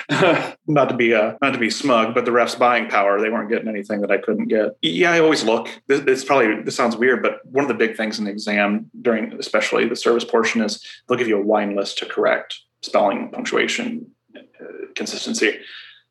[LAUGHS] not to be uh, not to be smug, but the refs' buying power, they weren't getting anything that I couldn't get. Yeah, I always look. This, this probably this sounds weird, but one of the big things in the exam during, especially the service portion, is they'll give you a wine list to correct spelling, punctuation, uh, consistency.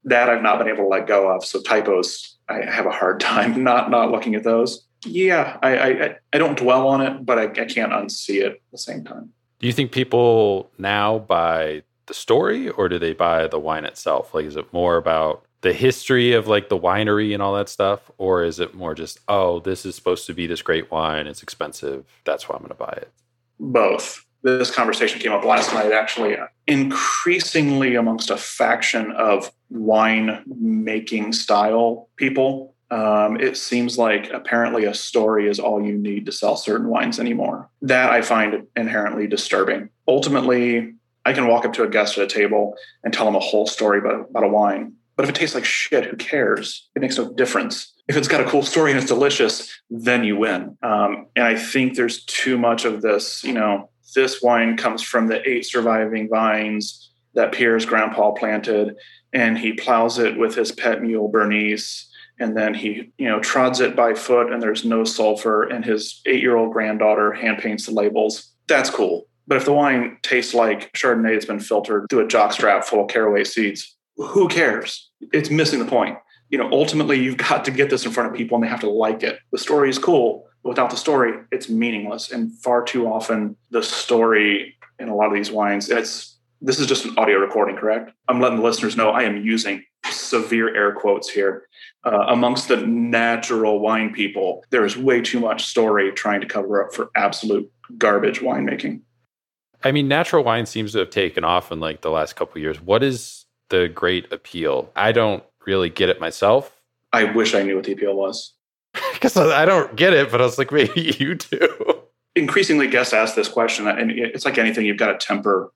That I've not been able to let go of. So typos, I have a hard [LAUGHS] time not not looking at those yeah, I, I, I don't dwell on it, but I, I can't unsee it at the same time. Do you think people now buy the story or do they buy the wine itself? Like, is it more about the history of like the winery and all that stuff? Or is it more just, oh, this is supposed to be this great wine, it's expensive, that's why I'm going to buy it? Both. This conversation came up last night, actually. Increasingly amongst a faction of wine making style people, um, it seems like apparently a story is all you need to sell certain wines anymore. That I find inherently disturbing. Ultimately, I can walk up to a guest at a table and tell them a whole story about, about a wine. But if it tastes like shit, who cares? It makes no difference. If it's got a cool story and it's delicious, then you win. Um, and I think there's too much of this, you know, this wine comes from the eight surviving vines that Pierre's grandpa planted, and he plows it with his pet mule, Bernice and then he you know trods it by foot and there's no sulfur and his eight year old granddaughter hand paints the labels. That's cool. But if the wine tastes like chardonnay that's been filtered through a jockstrap full of caraway seeds who cares? It's missing the point. You know ultimately you've got to get this in front of people and they have to like it. The story is cool but without the story it's meaningless. And far too often the story in a lot of these wines it's This is just an audio recording, correct? I'm letting the listeners know I am using severe air quotes here. Uh, amongst the natural wine people, there is way too much story trying to cover up for absolute garbage winemaking. I mean, natural wine seems to have taken off in like the last couple years. What is the great appeal? I don't really get it myself. I wish I knew what the appeal was. [LAUGHS] Because I don't get it, but I was like, [LAUGHS] maybe you do. Increasingly, guests ask this question, and it's like anything. You've got to temper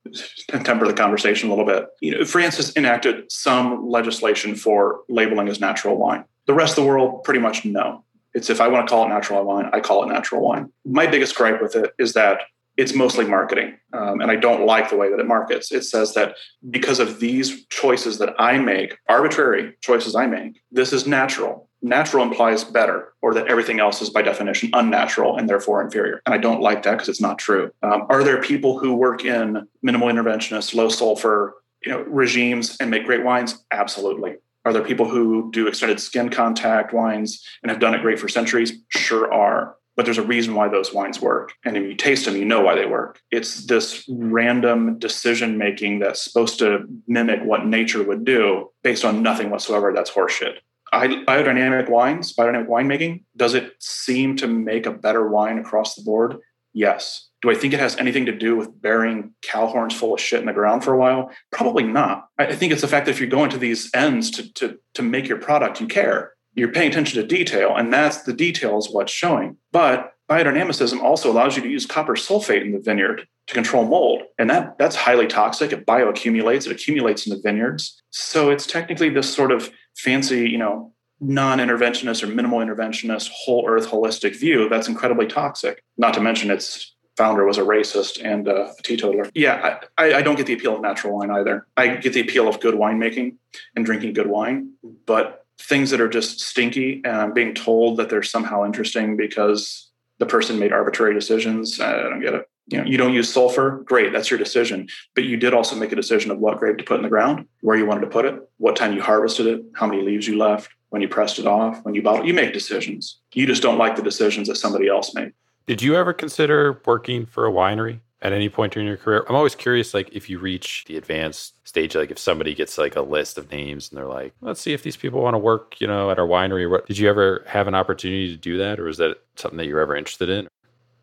temper the conversation a little bit. You know, France has enacted some legislation for labeling as natural wine. The rest of the world, pretty much no. It's if I want to call it natural wine, I call it natural wine. My biggest gripe with it is that it's mostly marketing. Um, and I don't like the way that it markets. It says that because of these choices that I make, arbitrary choices I make, this is natural. Natural implies better, or that everything else is by definition unnatural and therefore inferior. And I don't like that because it's not true. Um, are there people who work in minimal interventionist, low sulfur, you know, regimes and make great wines? Absolutely. Are there people who do extended skin contact wines and have done it great for centuries? Sure are but there's a reason why those wines work. And if you taste them, you know why they work. It's this random decision making that's supposed to mimic what nature would do based on nothing whatsoever. That's horseshit. Biodynamic wines, biodynamic winemaking, does it seem to make a better wine across the board? Yes. Do I think it has anything to do with burying cow horns full of shit in the ground for a while? Probably not. I think it's the fact that if you're going to these ends to, to, to make your product, you care you're paying attention to detail, and that's the detail is what's showing. But biodynamicism also allows you to use copper sulfate in the vineyard to control mold, and that that's highly toxic. It bioaccumulates, it accumulates in the vineyards. So it's technically this sort of fancy, you know, non-interventionist or minimal interventionist, whole earth holistic view that's incredibly toxic. Not to mention its founder was a racist and a teetotaler. Yeah, I, I, don't get the appeal of natural wine either. I get the appeal of good winemaking and drinking good wine, but things that are just stinky and I'm being told that they're somehow interesting because the person made arbitrary decisions. I don't get it. You know, you don't use sulfur, great, that's your decision. But you did also make a decision of what grape to put in the ground, where you wanted to put it, what time you harvested it, how many leaves you left, when you pressed it off, when you bottled. You make decisions. You just don't like the decisions that somebody else made. Did you ever consider working for a winery? At any point during your career? I'm always curious, like if you reach the advanced stage, like if somebody gets like a list of names and they're like, let's see if these people want to work, you know, at our winery. What did you ever have an opportunity to do that, or is that something that you're ever interested in?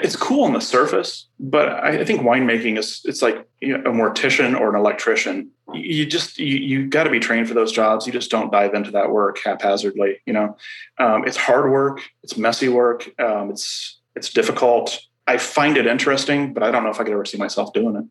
It's cool on the surface, but I think winemaking is it's like you know, a mortician or an electrician. You just you you got to be trained for those jobs. You just don't dive into that work haphazardly. You know, um, it's hard work. It's messy work. Um, it's it's difficult I find it interesting, but I don't know if I could ever see myself doing it.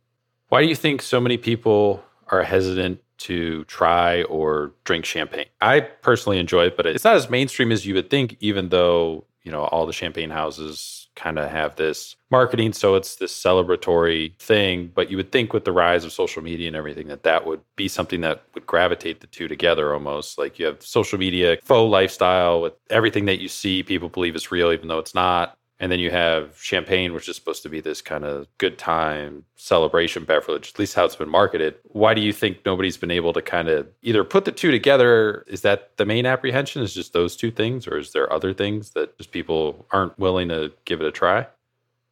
Why do you think so many people are hesitant to try or drink champagne? I personally enjoy it, but it's not as mainstream as you would think, even though, you know, all the champagne houses kind of have this marketing so it's this celebratory thing but you would think with the rise of social media and everything that that would be something that would gravitate the two together almost like you have social media faux lifestyle with everything that you see people believe is real even though it's not and then you have champagne, which is supposed to be this kind of good time celebration beverage, at least how it's been marketed. Why do you think nobody's been able to kind of either put the two together? Is that the main apprehension? Is just those two things, or is there other things that just people aren't willing to give it a try?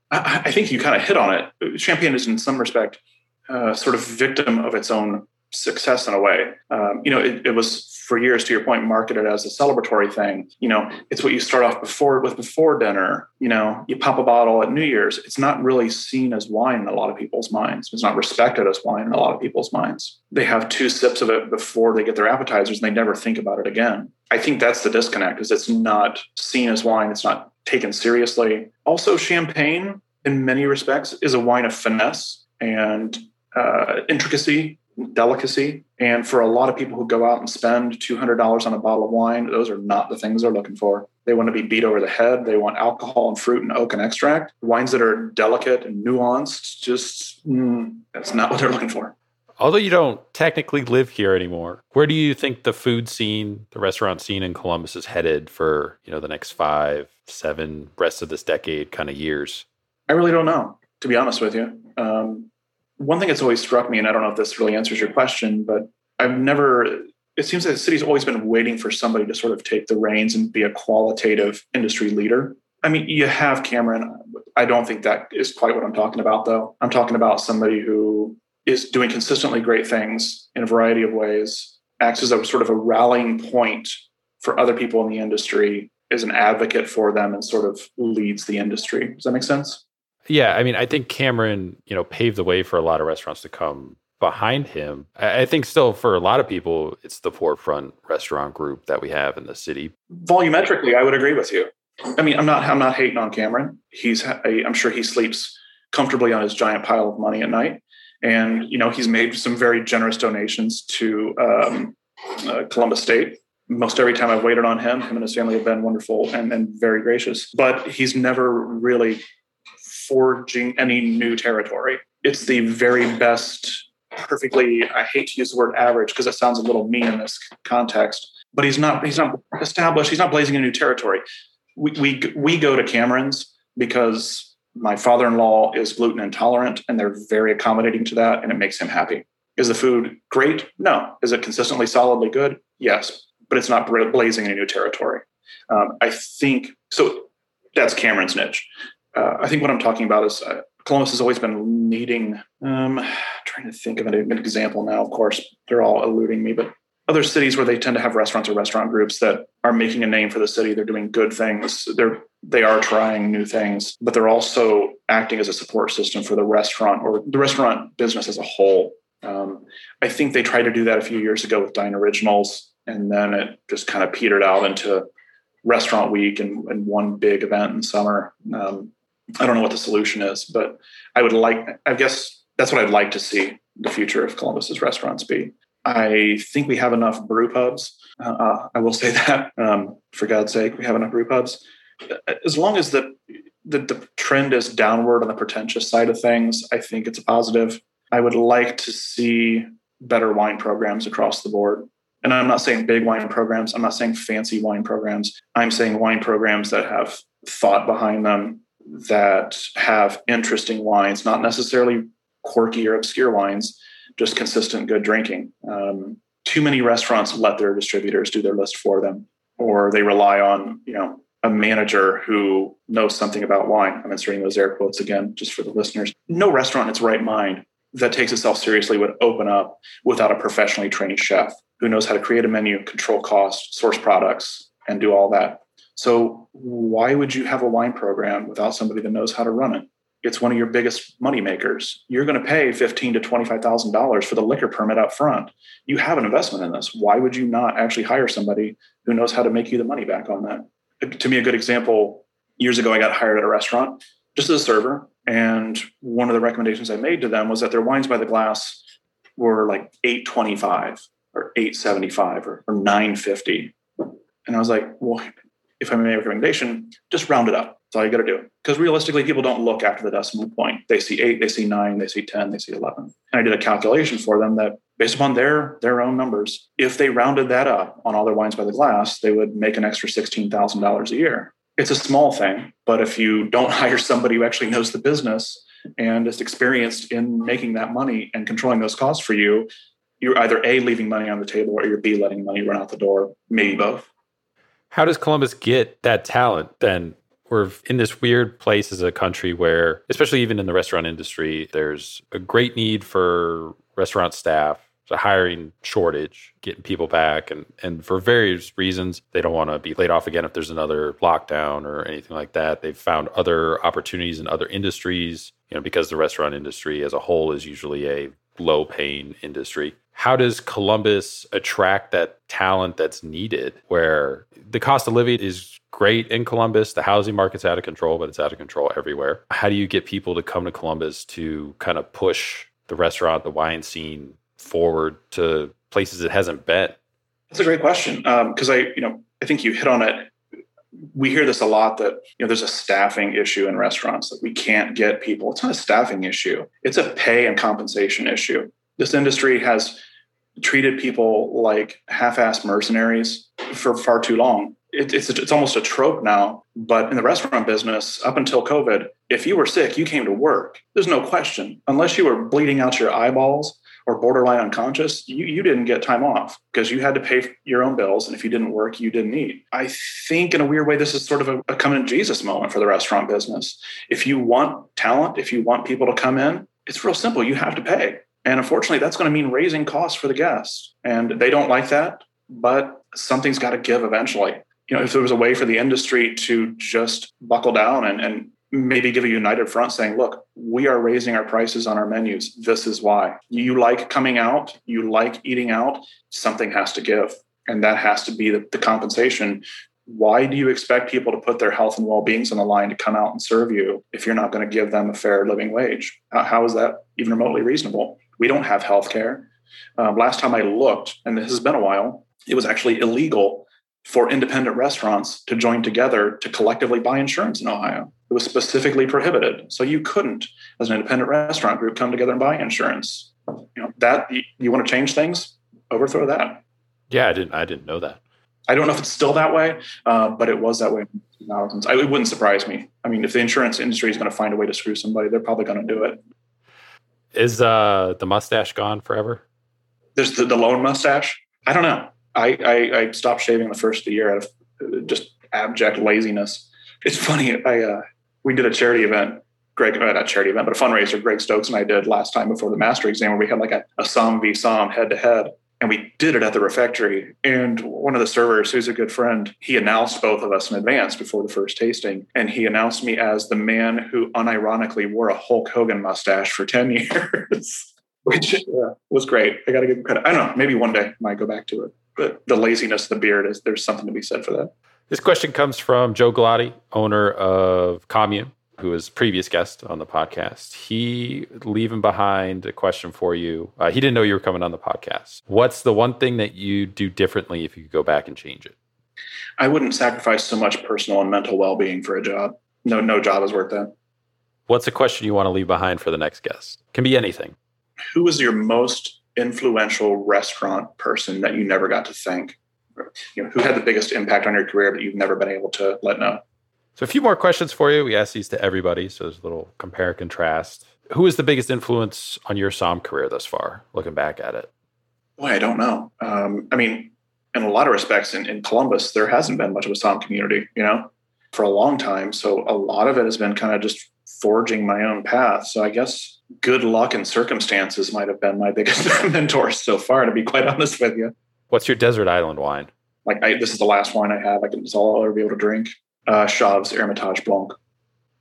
I, I think you kind of hit on it. Champagne is, in some respect, uh, sort of victim of its own success in a way. Um, you know, it, it, was for years, to your point, marketed as a celebratory thing. You know, it's what you start off before with before dinner. You know, you pop a bottle at New Year's. It's not really seen as wine in a lot of people's minds. It's not respected as wine in a lot of people's minds. They have two sips of it before they get their appetizers, and they never think about it again. I think that's the disconnect. Is it's not seen as wine. It's not taken seriously. Also, champagne, in many respects, is a wine of finesse and uh, intricacy delicacy. And for a lot of people who go out and spend $200 on a bottle of wine, those are not the things they're looking for. They want to be beat over the head. They want alcohol and fruit and oak and extract. Wines that are delicate and nuanced, just mm, that's not what they're looking for. Although you don't technically live here anymore, where do you think the food scene, the restaurant scene in Columbus is headed for, you know, the next five, seven, rest of this decade kind of years? I really don't know, to be honest with you. Um, one thing that's always struck me, and I don't know if this really answers your question, but I've never, it seems that the city's always been waiting for somebody to sort of take the reins and be a qualitative industry leader. I mean, you have Cameron. I don't think that is quite what I'm talking about, though. I'm talking about somebody who is doing consistently great things in a variety of ways, acts as a sort of a rallying point for other people in the industry, is an advocate for them, and sort of leads the industry. Does that make sense? Yeah, I mean, I think Cameron, you know, paved the way for a lot of restaurants to come behind him. I think still for a lot of people, it's the forefront restaurant group that we have in the city. Volumetrically, I would agree with you. I mean, I'm not I'm not hating on Cameron. He's I'm sure he sleeps comfortably on his giant pile of money at night, and you know he's made some very generous donations to um, uh, Columbus State. Most every time I've waited on him, him and his family have been wonderful and, and very gracious. But he's never really forging any new territory. It's the very best, perfectly. I hate to use the word average because it sounds a little mean in this context. But he's not. He's not established. He's not blazing a new territory we, we, we go to Cameron's because my father-in-law is gluten intolerant and they're very accommodating to that and it makes him happy. Is the food great? No. Is it consistently solidly good? Yes, but it's not blazing any new territory. Um, I think so. That's Cameron's niche. Uh, I think what I'm talking about is uh, Columbus has always been needing. Um, trying to think of an, an example now. Of course, they're all eluding me, but other cities where they tend to have restaurants or restaurant groups that are making a name for the city they're doing good things they're they are trying new things but they're also acting as a support system for the restaurant or the restaurant business as a whole um, i think they tried to do that a few years ago with dine originals and then it just kind of petered out into restaurant week and, and one big event in summer um, i don't know what the solution is but i would like i guess that's what i'd like to see the future of columbus's restaurants be I think we have enough brew pubs. Uh, uh, I will say [LAUGHS] that, um, for God's sake, we have enough brew pubs. As long as the, the, the trend is downward on the pretentious side of things, I think it's a positive. I would like to see better wine programs across the board. And I'm not saying big wine programs. I'm not saying fancy wine programs. I'm saying wine programs that have thought behind them, that have interesting wines, not necessarily quirky or obscure wines, just consistent good drinking. Um, too many restaurants let their distributors do their list for them, or they rely on you know a manager who knows something about wine. I'm inserting those air quotes again just for the listeners. No restaurant in its right mind that takes itself seriously would open up without a professionally trained chef who knows how to create a menu, control cost, source products, and do all that. So why would you have a wine program without somebody that knows how to run it? it's one of your biggest money makers. You're going to pay fifteen to twenty five thousand dollars for the liquor permit up front. You have an investment in this. Why would you not actually hire somebody who knows how to make you the money back on that? To me, a good example. Years ago, I got hired at a restaurant just as a server, and one of the recommendations I made to them was that their wines by the glass were like eight twenty five or eight seventy five or, or nine fifty, and I was like, well, if I a recommendation, just round it up that's all you got to do. Because realistically, people don't look after the decimal point. They see eight, they see nine, they see 10, they see 11. And I did a calculation for them that based upon their, their own numbers, if they rounded that up on all their wines by the glass, they would make an extra $16,000 a year. It's a small thing, but if you don't [LAUGHS] hire somebody who actually knows the business and is experienced in making that money and controlling those costs for you, you're either A, leaving money on the table, or you're B, letting money run out the door, maybe both. How does Columbus get that talent then? we're in this weird place as a country where, especially even in the restaurant industry, there's a great need for restaurant staff. A hiring shortage, getting people back, and and for various reasons, they don't want to be laid off again if there's another lockdown or anything like that. They've found other opportunities in other industries, you know, because the restaurant industry as a whole is usually a low paying industry. How does Columbus attract that talent that's needed where the cost of living is great in Columbus. The housing market's out of control, but it's out of control everywhere. How do you get people to come to Columbus to kind of push the restaurant, the wine scene forward to places it hasn't been? That's a great question because um, I, you know, I think you hit on it. We hear this a lot that you know there's a staffing issue in restaurants that we can't get people. It's not a staffing issue; it's a pay and compensation issue. This industry has treated people like half-assed mercenaries for far too long it, it's it's almost a trope now. But in the restaurant business, up until COVID, if you were sick, you came to work. There's no question, unless you were bleeding out your eyeballs or borderline unconscious, you, you didn't get time off because you had to pay your own bills. And if you didn't work, you didn't eat. I think, in a weird way, this is sort of a, a coming to Jesus moment for the restaurant business. If you want talent, if you want people to come in, it's real simple. You have to pay. And unfortunately, that's going to mean raising costs for the guests. And they don't like that, but something's got to give eventually. You know, if there was a way for the industry to just buckle down and, and maybe give a united front saying, look, we are raising our prices on our menus. This is why. You like coming out, you like eating out, something has to give. And that has to be the, the compensation. Why do you expect people to put their health and well beings on the line to come out and serve you if you're not going to give them a fair living wage? How, how is that even remotely reasonable? We don't have health care. Um, last time I looked, and this has been a while, it was actually illegal for independent restaurants to join together to collectively buy insurance in Ohio. It was specifically prohibited. So you couldn't, as an independent restaurant group, come together and buy insurance. You know that you, you want to change things, overthrow that. Yeah, I didn't. I didn't know that. I don't know if it's still that way, uh, but it was that way. it wouldn't surprise me. I mean, if the insurance industry is going to find a way to screw somebody, they're probably going to do it. Is uh, the mustache gone forever? There's the, the lone mustache. I don't know. I, I, I stopped shaving the first year out of uh, just abject laziness. It's funny. I uh, we did a charity event. Greg, uh, not charity event, but a fundraiser. Greg Stokes and I did last time before the master exam, where we had like a, a Somm v Somm head to head, and we did it at the refectory. And one of the servers, who's a good friend, he announced both of us in advance before the first tasting, and he announced me as the man who unironically wore a Hulk Hogan mustache for ten [LAUGHS] years. Which yeah, was great. I got to give him credit. I don't know. Maybe one day I might go back to it but the laziness of the beard is there's something to be said for that. This question comes from Joe Galati, owner of Commune, who was previous guest on the podcast. He leaving behind a question for you. Uh, he didn't know you were coming on the podcast. What's the one thing that you do differently if you could go back and change it? I wouldn't sacrifice so much personal and mental well-being for a job. No, no job is worth that. What's a question you want to leave behind for the next guest? Can be anything. Who was your most influential restaurant person that you never got to thank? You know, who had the biggest impact on your career but you've never been able to let know? So a few more questions for you. We ask these to everybody, so there's a little compare and contrast. Who is the biggest influence on your Somm career thus far, looking back at it? Boy, I don't know. Um, I mean, in a lot of respects, in, in Columbus, there hasn't been much of a Somm community, you know, for a long time. So a lot of it has been kind of just forging my own path. So I guess good luck and circumstances might have been my [LAUGHS] biggest [LAUGHS] mentor so far, to be quite honest with you. What's your desert island wine? Like I, this is the last wine I have. I can, it's all I'll ever be able to drink. Uh, Chave's Hermitage Blanc.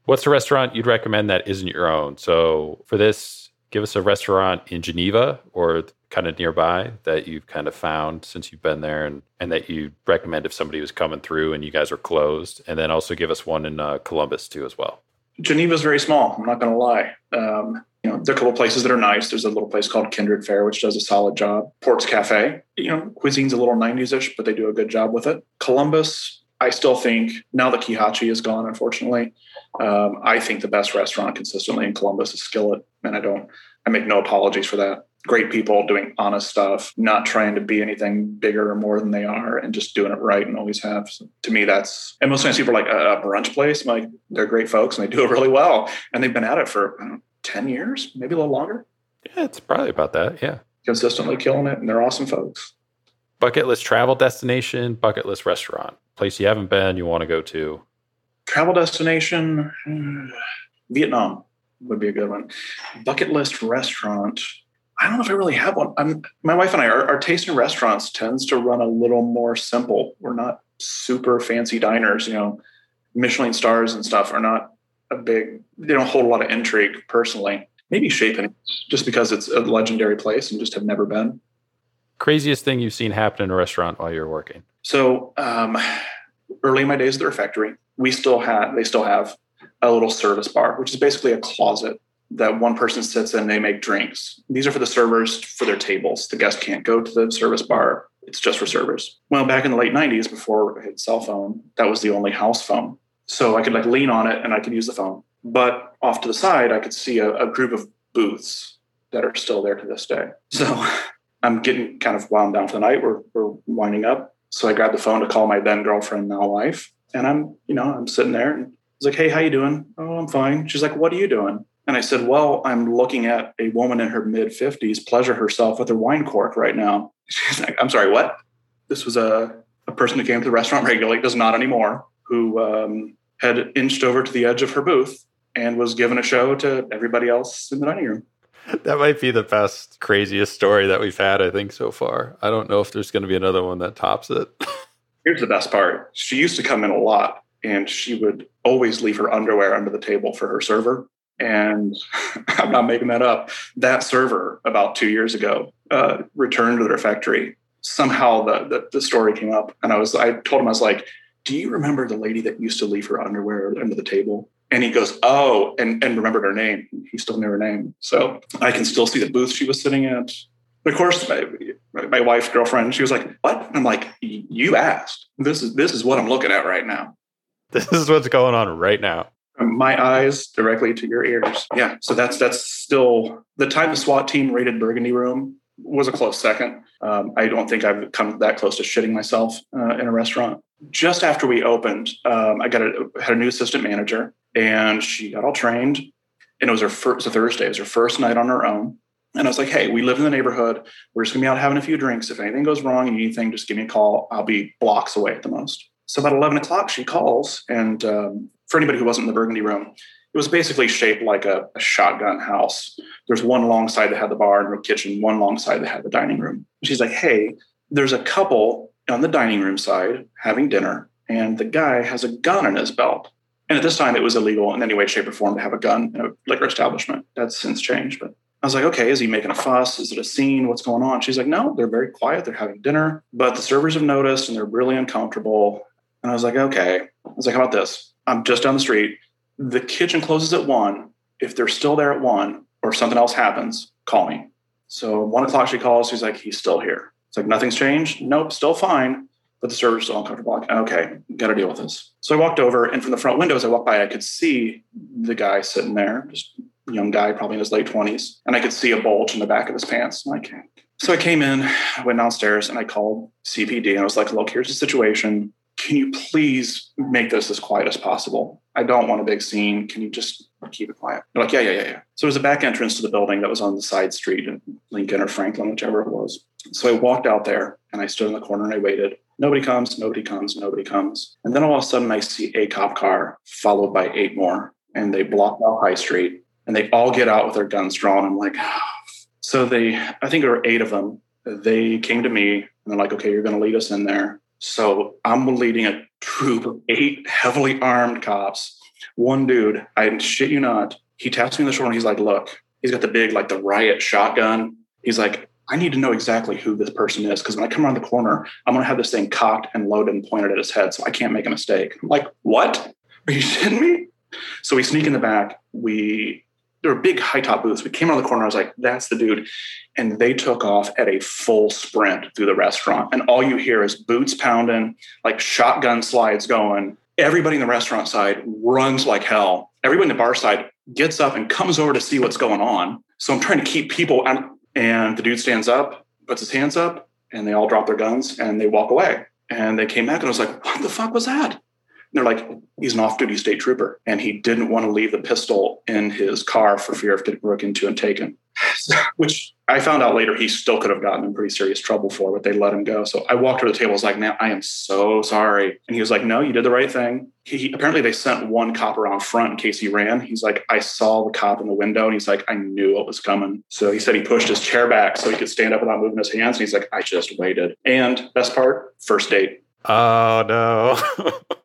What's a restaurant you'd recommend that isn't your own? So for this, give us a restaurant in Geneva or kind of nearby that you've kind of found since you've been there and, and that you recommend if somebody was coming through and you guys are closed. And then also give us one in uh, Columbus too as well. Geneva's very small. I'm not going to lie. Um, you know, there are a couple places that are nice. There's a little place called Kindred Fare, which does a solid job. Port's Cafe, you know, cuisine's a little 90s ish, but they do a good job with it. Columbus, I still think now that Kihachi is gone, unfortunately, um, I think the best restaurant consistently in Columbus is Skillet, and I don't, I make no apologies for that. Great people doing honest stuff, not trying to be anything bigger or more than they are, and just doing it right and always have. So to me, that's and most times people are like a brunch place. I'm like they're great folks and they do it really well, and they've been at it for know, ten years, maybe a little longer. Yeah, it's probably about that. Yeah, consistently killing it, and they're awesome folks. Bucket list travel destination, bucket list restaurant, place you haven't been, you want to go to travel destination, uh, Vietnam would be a good one. Bucket list restaurant. I don't know if I really have one. I'm, my wife and I, our, our taste in restaurants tends to run a little more simple. We're not super fancy diners. You know, Michelin stars and stuff are not a big. They don't hold a lot of intrigue personally. Maybe Panisse, just because it's a legendary place and just have never been. Craziest thing you've seen happen in a restaurant while you're working? So, um, early in my days at the refectory, we still had, they still have a little service bar, which is basically a closet that one person sits in. They make drinks. These are for the servers for their tables. The guest can't go to the service bar. It's just for servers. Well, back in the late '90s, before I had cell phone, that was the only house phone. So I could like lean on it and I could use the phone. But off to the side, I could see a, a group of booths that are still there to this day. So I'm getting kind of wound down for the night. We're, we're winding up. So I grabbed the phone to call my then girlfriend, now wife. And I'm, you know, I'm sitting there and I was like, hey, how you doing? Oh, I'm fine. She's like, what are you doing? And I said, well, I'm looking at a woman in her mid 50s pleasure herself with her wine cork right now. [LAUGHS] She's like, I'm sorry, what? This was a, a person who came to the restaurant [LAUGHS] regularly, does not anymore, who um, had inched over to the edge of her booth and was given a show to everybody else in the dining room. [LAUGHS] that might be the best, craziest story that we've had, I think, so far. I don't know if there's going to be another one that tops it. [LAUGHS] Here's the best part she used to come in a lot and she would always leave her underwear under the table for her server. And [LAUGHS] I'm not making that up. That server, about two years ago, uh, returned to the refectory. Somehow the, the, the story came up, and I was I told him I was like, "Do you remember the lady that used to leave her underwear under the table?" And he goes, "Oh," and and remembered her name. He still knew her name, so I can still see the booth she was sitting at. Of course, my, my wife, girlfriend, she was like, "What?" I'm like, "You asked. This is this is what I'm looking at right now. This is what's going on right now." My eyes directly to your ears. Yeah. So that's that's still the time the SWAT team raided Burgundy Room was a close second. Um, I don't think I've come that close to shitting myself uh, in a restaurant. Just after we opened, um, I got a, had a new assistant manager, and she got all trained. And it was her first a Thursday. It was her first night on her own. And I was like, "Hey, we live in the neighborhood. We're just gonna be out having a few drinks. If anything goes wrong, and anything, just give me a call. I'll be blocks away at the most." So about eleven o'clock, she calls, and um, for anybody who wasn't in the Burgundy Room, it was basically shaped like a, a, shotgun house. There's one long side that had the bar and the kitchen, one long side that had the dining room. She's like, hey, there's a couple on the dining room side having dinner, and the guy has a gun in his belt. And at this time, it was illegal in any way, shape, or form to have a gun in a liquor establishment. That's since changed. But I was like, okay, is he making a fuss? Is it a scene? What's going on? She's like, no, they're very quiet. They're having dinner, but the servers have noticed and they're really uncomfortable. And I was like, okay. I was like, how about this? I'm just down the street the kitchen closes at one. If they're still there at one or something else happens, call me. So one o'clock she calls. She's like, he's still here. It's like nothing's changed. Nope, still fine. But the server's still uncomfortable. Like, okay, got to deal with this. So I walked over, and from the front window as I walked by, I could see the guy sitting there, just young guy, probably in his late twenties, and I could see a bulge in the back of his pants. I'm like, so I came in, I went downstairs, and I called CPD, and I was like, look, here's the situation can you please make this as quiet as possible? I don't want a big scene. Can you just keep it quiet? They're like, yeah, yeah, yeah, yeah. So there's a back entrance to the building that was on the side street in Lincoln or Franklin, whichever it was. So I walked out there and I stood in the corner and I waited. Nobody comes, nobody comes, nobody comes. And then all of a sudden I see a cop car followed by eight more and they block out High Street and they all get out with their guns drawn. I'm like, [SIGHS] so they, I think there were eight of them. They came to me and they're like, okay, you're going to lead us in there. So I'm leading a troop of eight heavily armed cops. One dude, I shit you not, he taps me on the shoulder and he's like, Look, he's got the big, like the riot shotgun. He's like, I need to know exactly who this person is because when I come around the corner, I'm going to have this thing cocked and loaded and pointed at his head so I can't make a mistake. I'm like, What? Are you shitting me? So we sneak in the back. We there were big high top booths. We came around the corner. I was like, that's the dude. And they took off at a full sprint through the restaurant. And all you hear is boots pounding, like shotgun slides going. Everybody in the restaurant side runs like hell. Everybody in the bar side gets up and comes over to see what's going on. So I'm trying to keep people. out. And the dude stands up, puts his hands up, and they all drop their guns and they walk away. And they came back and I was like, what the fuck was that? They're like, he's an off duty state trooper and he didn't want to leave the pistol in his car for fear of getting broken into and taken, [LAUGHS] which I found out later he still could have gotten in pretty serious trouble for, but they let him go. So I walked over to the table. I was like, man, I am so sorry. And he was like, no, you did the right thing. He, he, apparently they sent one cop around front in case he ran. He's like, I saw the cop in the window and he's like, I knew what was coming. So he said he pushed his chair back so he could stand up without moving his hands. And he's like, I just waited. And best part, first date. Oh no. [LAUGHS]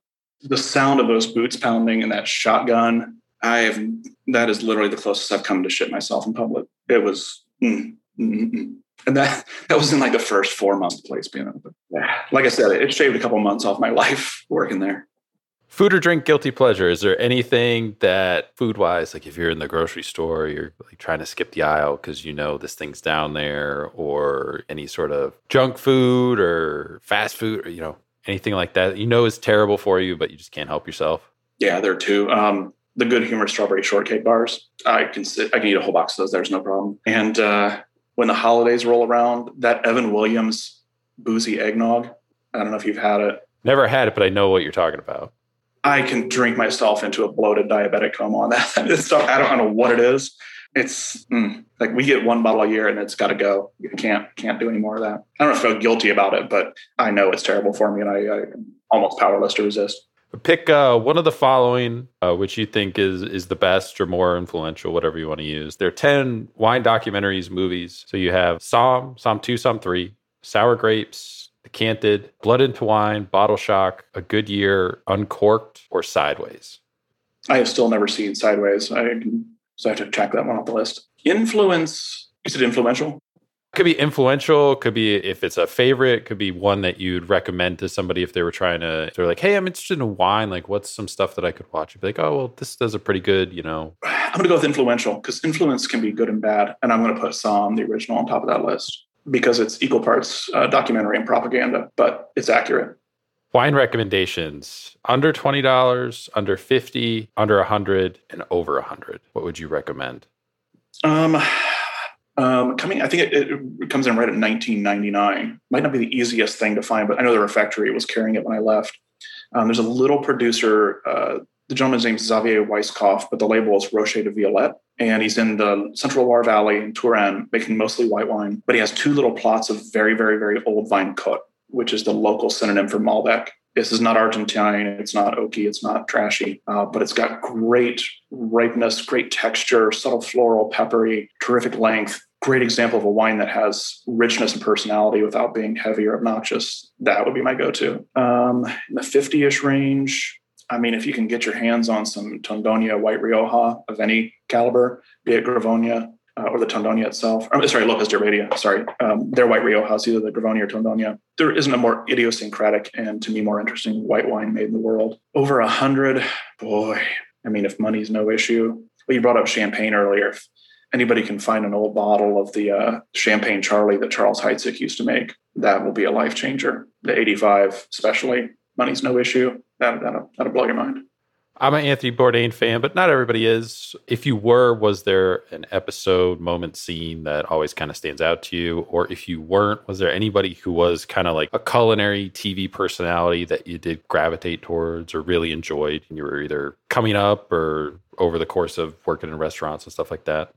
the sound of those boots pounding and that shotgun, I have that is literally the closest I've come to shit myself in public. It was, mm, mm, mm. and that [LAUGHS] that was in like the first four months of place being open. Yeah. [SIGHS] Like I said, it shaved a couple months off my [LAUGHS] life working there. Food or drink guilty pleasure? Is there anything that food wise, like if you're in the grocery store, you're like trying to skip the aisle because you know this thing's down there, or any sort of junk food or fast food, or, you know, anything like that you know is terrible for you, but you just can't help yourself? Yeah, there too. Um, the good humor strawberry shortcake bars. I can sit, I can eat a whole box of those. There's no problem. And uh, when the holidays roll around, that Evan Williams boozy eggnog. I don't know if you've had it. Never had it, but I know what you're talking about. I can drink myself into a bloated diabetic coma on that [LAUGHS] stuff. I don't, I don't know what it is it's mm, like we get one bottle a year and it's got to go. You can't can't do any more of that. I don't feel guilty about it, but I know it's terrible for me, and I, I'm almost powerless to resist. Pick uh, one of the following, uh, which you think is is the best or more influential, whatever you want to use. There are ten wine documentaries, movies. So you have Somm, Somm two, Somm three, Sour Grapes, Decanted, Blood into Wine, Bottle Shock, A Good Year, Uncorked, or Sideways. I have still never seen Sideways. I so I have to check that one off the list. Influence. Is it influential? could be influential could be if it's a favorite could be one that you'd recommend to somebody if they were trying to they're like hey i'm interested in wine like what's some stuff that i could watch you'd be like oh well this does a pretty good you know i'm going to go with influential because influence can be good and bad and i'm going to put Somm the original on top of that list because it's equal parts uh, documentary and propaganda but it's accurate wine recommendations under $20 under 50 under 100 and over 100 what would you recommend um um, coming, I think it, it, comes in right at 1999. Might not be the easiest thing to find, but I know the refectory was carrying it when I left. Um, there's a little producer. Uh, the gentleman's name is Xavier Weisskopf, but the label is Rocher des Violettes. And he's in the Central Loire Valley in Touraine, making mostly white wine. But he has two little plots of very, very, very old vine Côt, which is the local synonym for Malbec. This is not Argentine. It's not oaky. It's not trashy, uh, but it's got great ripeness, great texture, subtle floral, peppery, terrific length. Great example of a wine that has richness and personality without being heavy or obnoxious. That would be my go-to. Um, in the 50-ish range, I mean, if you can get your hands on some Tondonia White Rioja of any caliber, be it Gravonia, uh, or the Tondonia itself. Or, sorry, Lopez de Heredia. Sorry, um, their white Riojas, either the Gravonia or Tondonia. There isn't a more idiosyncratic and to me more interesting white wine made in the world. Over a hundred, boy. I mean, if money's no issue. Well, you brought up champagne earlier. If anybody can find an old bottle of the uh, Champagne Charlie that Charles Heidsieck used to make, that will be a life changer. The 85, especially, money's no issue. That, that'll, that'll blow your mind. I'm an Anthony Bourdain fan, but not everybody is. If you were, was there an episode, moment, scene that always kind of stands out to you? Or if you weren't, was there anybody who was kind of like a culinary TV personality that you did gravitate towards or really enjoyed and you were either coming up or over the course of working in restaurants and stuff like that?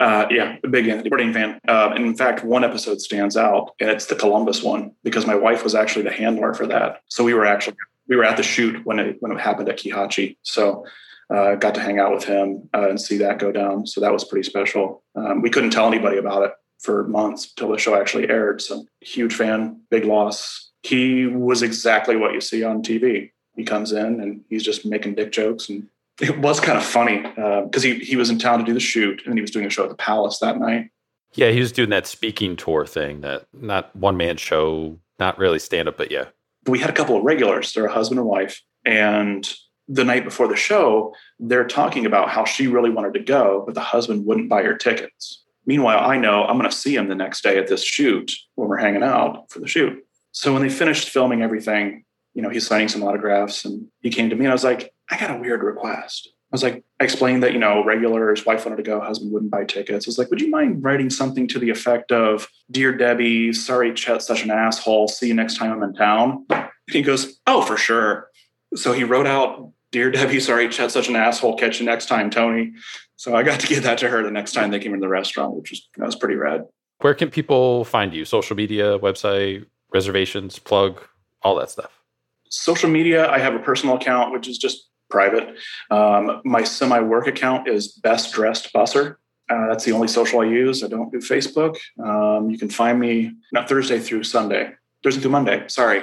Uh, yeah, a big Anthony Bourdain fan. Uh, in fact, one episode stands out, and it's the Columbus one because my wife was actually the handler for that. So we were actually we were at the shoot when it when it happened at Kihachi. So uh, got to hang out with him uh, and see that go down. So that was pretty special. Um, we couldn't tell anybody about it for months until the show actually aired. So huge fan, big loss. He was exactly what you see on TV. He comes in and he's just making dick jokes and it was kind of funny because uh, he he was in town to do the shoot and he was doing a show at the Palace that night. Yeah, he was doing that speaking tour thing, that not one man show, not really stand up, but yeah, we had a couple of regulars. They're a husband and wife. And the night before the show, they're talking about how she really wanted to go, but the husband wouldn't buy her tickets. Meanwhile, I know I'm going to see him the next day at this shoot when we're hanging out for the shoot. So when they finished filming everything, you know, he's signing some autographs and he came to me and I was like, I got a weird request. I was like, I explained that, you know, regular, his wife wanted to go, husband wouldn't buy tickets. I was like, would you mind writing something to the effect of, Dear Debbie, sorry, Chet's such an asshole. See you next time I'm in town. And he goes, Oh, for sure. So he wrote out, Dear Debbie, sorry, Chet's such an asshole. Catch you next time, Tony. So I got to give that to her the next time they came into the restaurant, which was, that was pretty rad. Where can people find you? Social media, website, reservations, plug, all that stuff. Social media, I have a personal account, which is just private. Um, my semi work account is Best Dressed Busser. Uh, that's the only social I use. I don't do Facebook. Um, you can find me not Thursday through Sunday, Thursday through Monday. Sorry.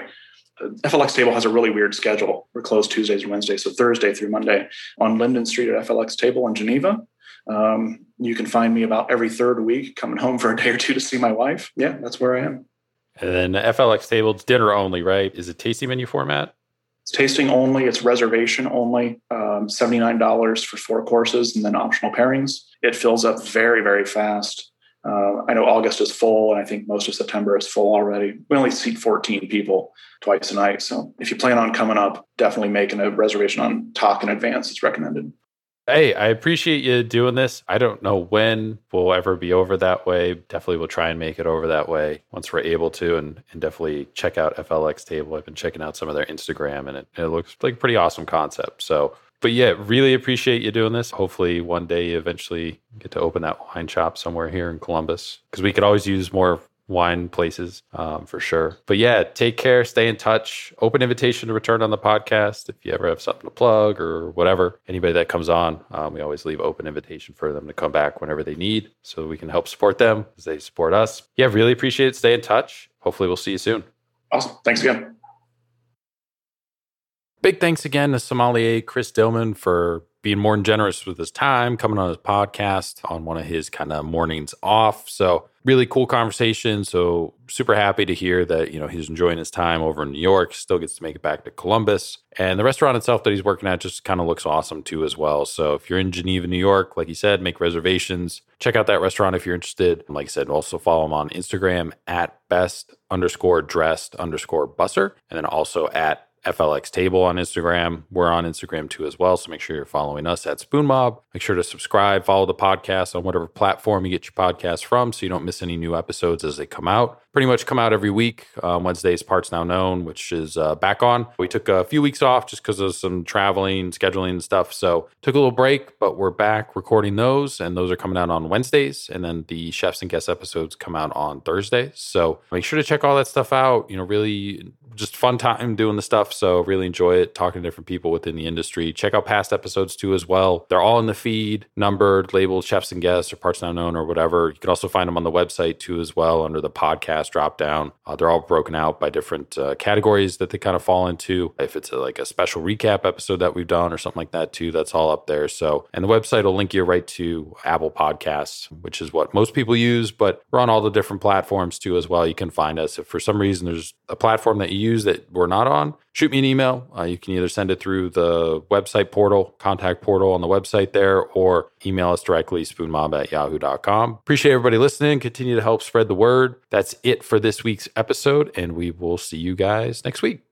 Uh, FLX Table has a really weird schedule. We're closed Tuesdays and Wednesdays, so Thursday through Monday on Linden Street at FLX Table in Geneva. Um, you can find me about every third week coming home for a day or two to see my wife. Yeah, that's where I am. And then FLX Table, it's dinner only, right? Is it tasting menu format? It's tasting only, it's reservation only, um, $79 for four courses and then optional pairings. It fills up very, very fast. Uh, I know August is full, and I think most of September is full already. We only seat 14 people twice a night. So if you plan on coming up, definitely making a reservation on Tock in advance is recommended. Hey, I appreciate you doing this. I don't know when we'll ever be over that way. Definitely we'll try and make it over that way once we're able to and, and definitely check out FLX table. I've been checking out some of their Instagram and it, it looks like a pretty awesome concept. So but yeah, really appreciate you doing this. Hopefully one day you eventually get to open that wine shop somewhere here in Columbus. Because we could always use more wine places um, for sure. But yeah, take care, stay in touch. Open invitation to return on the podcast if you ever have something to plug or whatever. Anybody that comes on, um, we always leave open invitation for them to come back whenever they need so we can help support them as they support us. Yeah, really appreciate it. Stay in touch. Hopefully, we'll see you soon. Awesome. Thanks again. Big thanks again to sommelier Chris Dillman for being more generous with his time, coming on his podcast on one of his kind of mornings off. So really cool conversation. So super happy to hear that, you know, he's enjoying his time over in New York, still gets to make it back to Columbus. And the restaurant itself that he's working at just kind of looks awesome too as well. So if you're in Geneva, New York, like he said, make reservations. Check out that restaurant if you're interested. Like I said, also follow him on Instagram at best underscore dressed underscore busser. And then also at FLX Table on Instagram. We're on Instagram too as well. So make sure you're following us at Spoon Mob. Make sure to subscribe, follow the podcast on whatever platform you get your podcast from so you don't miss any new episodes as they come out pretty much come out every week. Um, Wednesday's Parts Now Known, which is uh, back on. We took a few weeks off just because of some traveling, scheduling and stuff. So took a little break, but we're back recording those, and those are coming out on Wednesdays. And then the chefs and Guests episodes come out on Thursdays. So make sure to check all that stuff out. You know, really just fun time doing the stuff. So really enjoy it, talking to different people within the industry. Check out past episodes too as well. They're all in the feed, numbered, labeled chefs and guests or parts now known or whatever. You can also find them on the website too as well under the podcast podcast drop down. Uh, they're all broken out by different uh, categories that they kind of fall into. If it's a, like a special recap episode that we've done or something like that too, that's all up there. So, and the website will link you right to Apple Podcasts, which is what most people use, but we're on all the different platforms too as well. You can find us. If for some reason there's a platform that you use that we're not on, shoot me an email. Uh, you can either send it through the website portal, contact portal on the website there, or email us directly, spoonmob at yahoo.com. Appreciate everybody listening. Continue to help spread the word. That's it for this week's episode, and we will see you guys next week.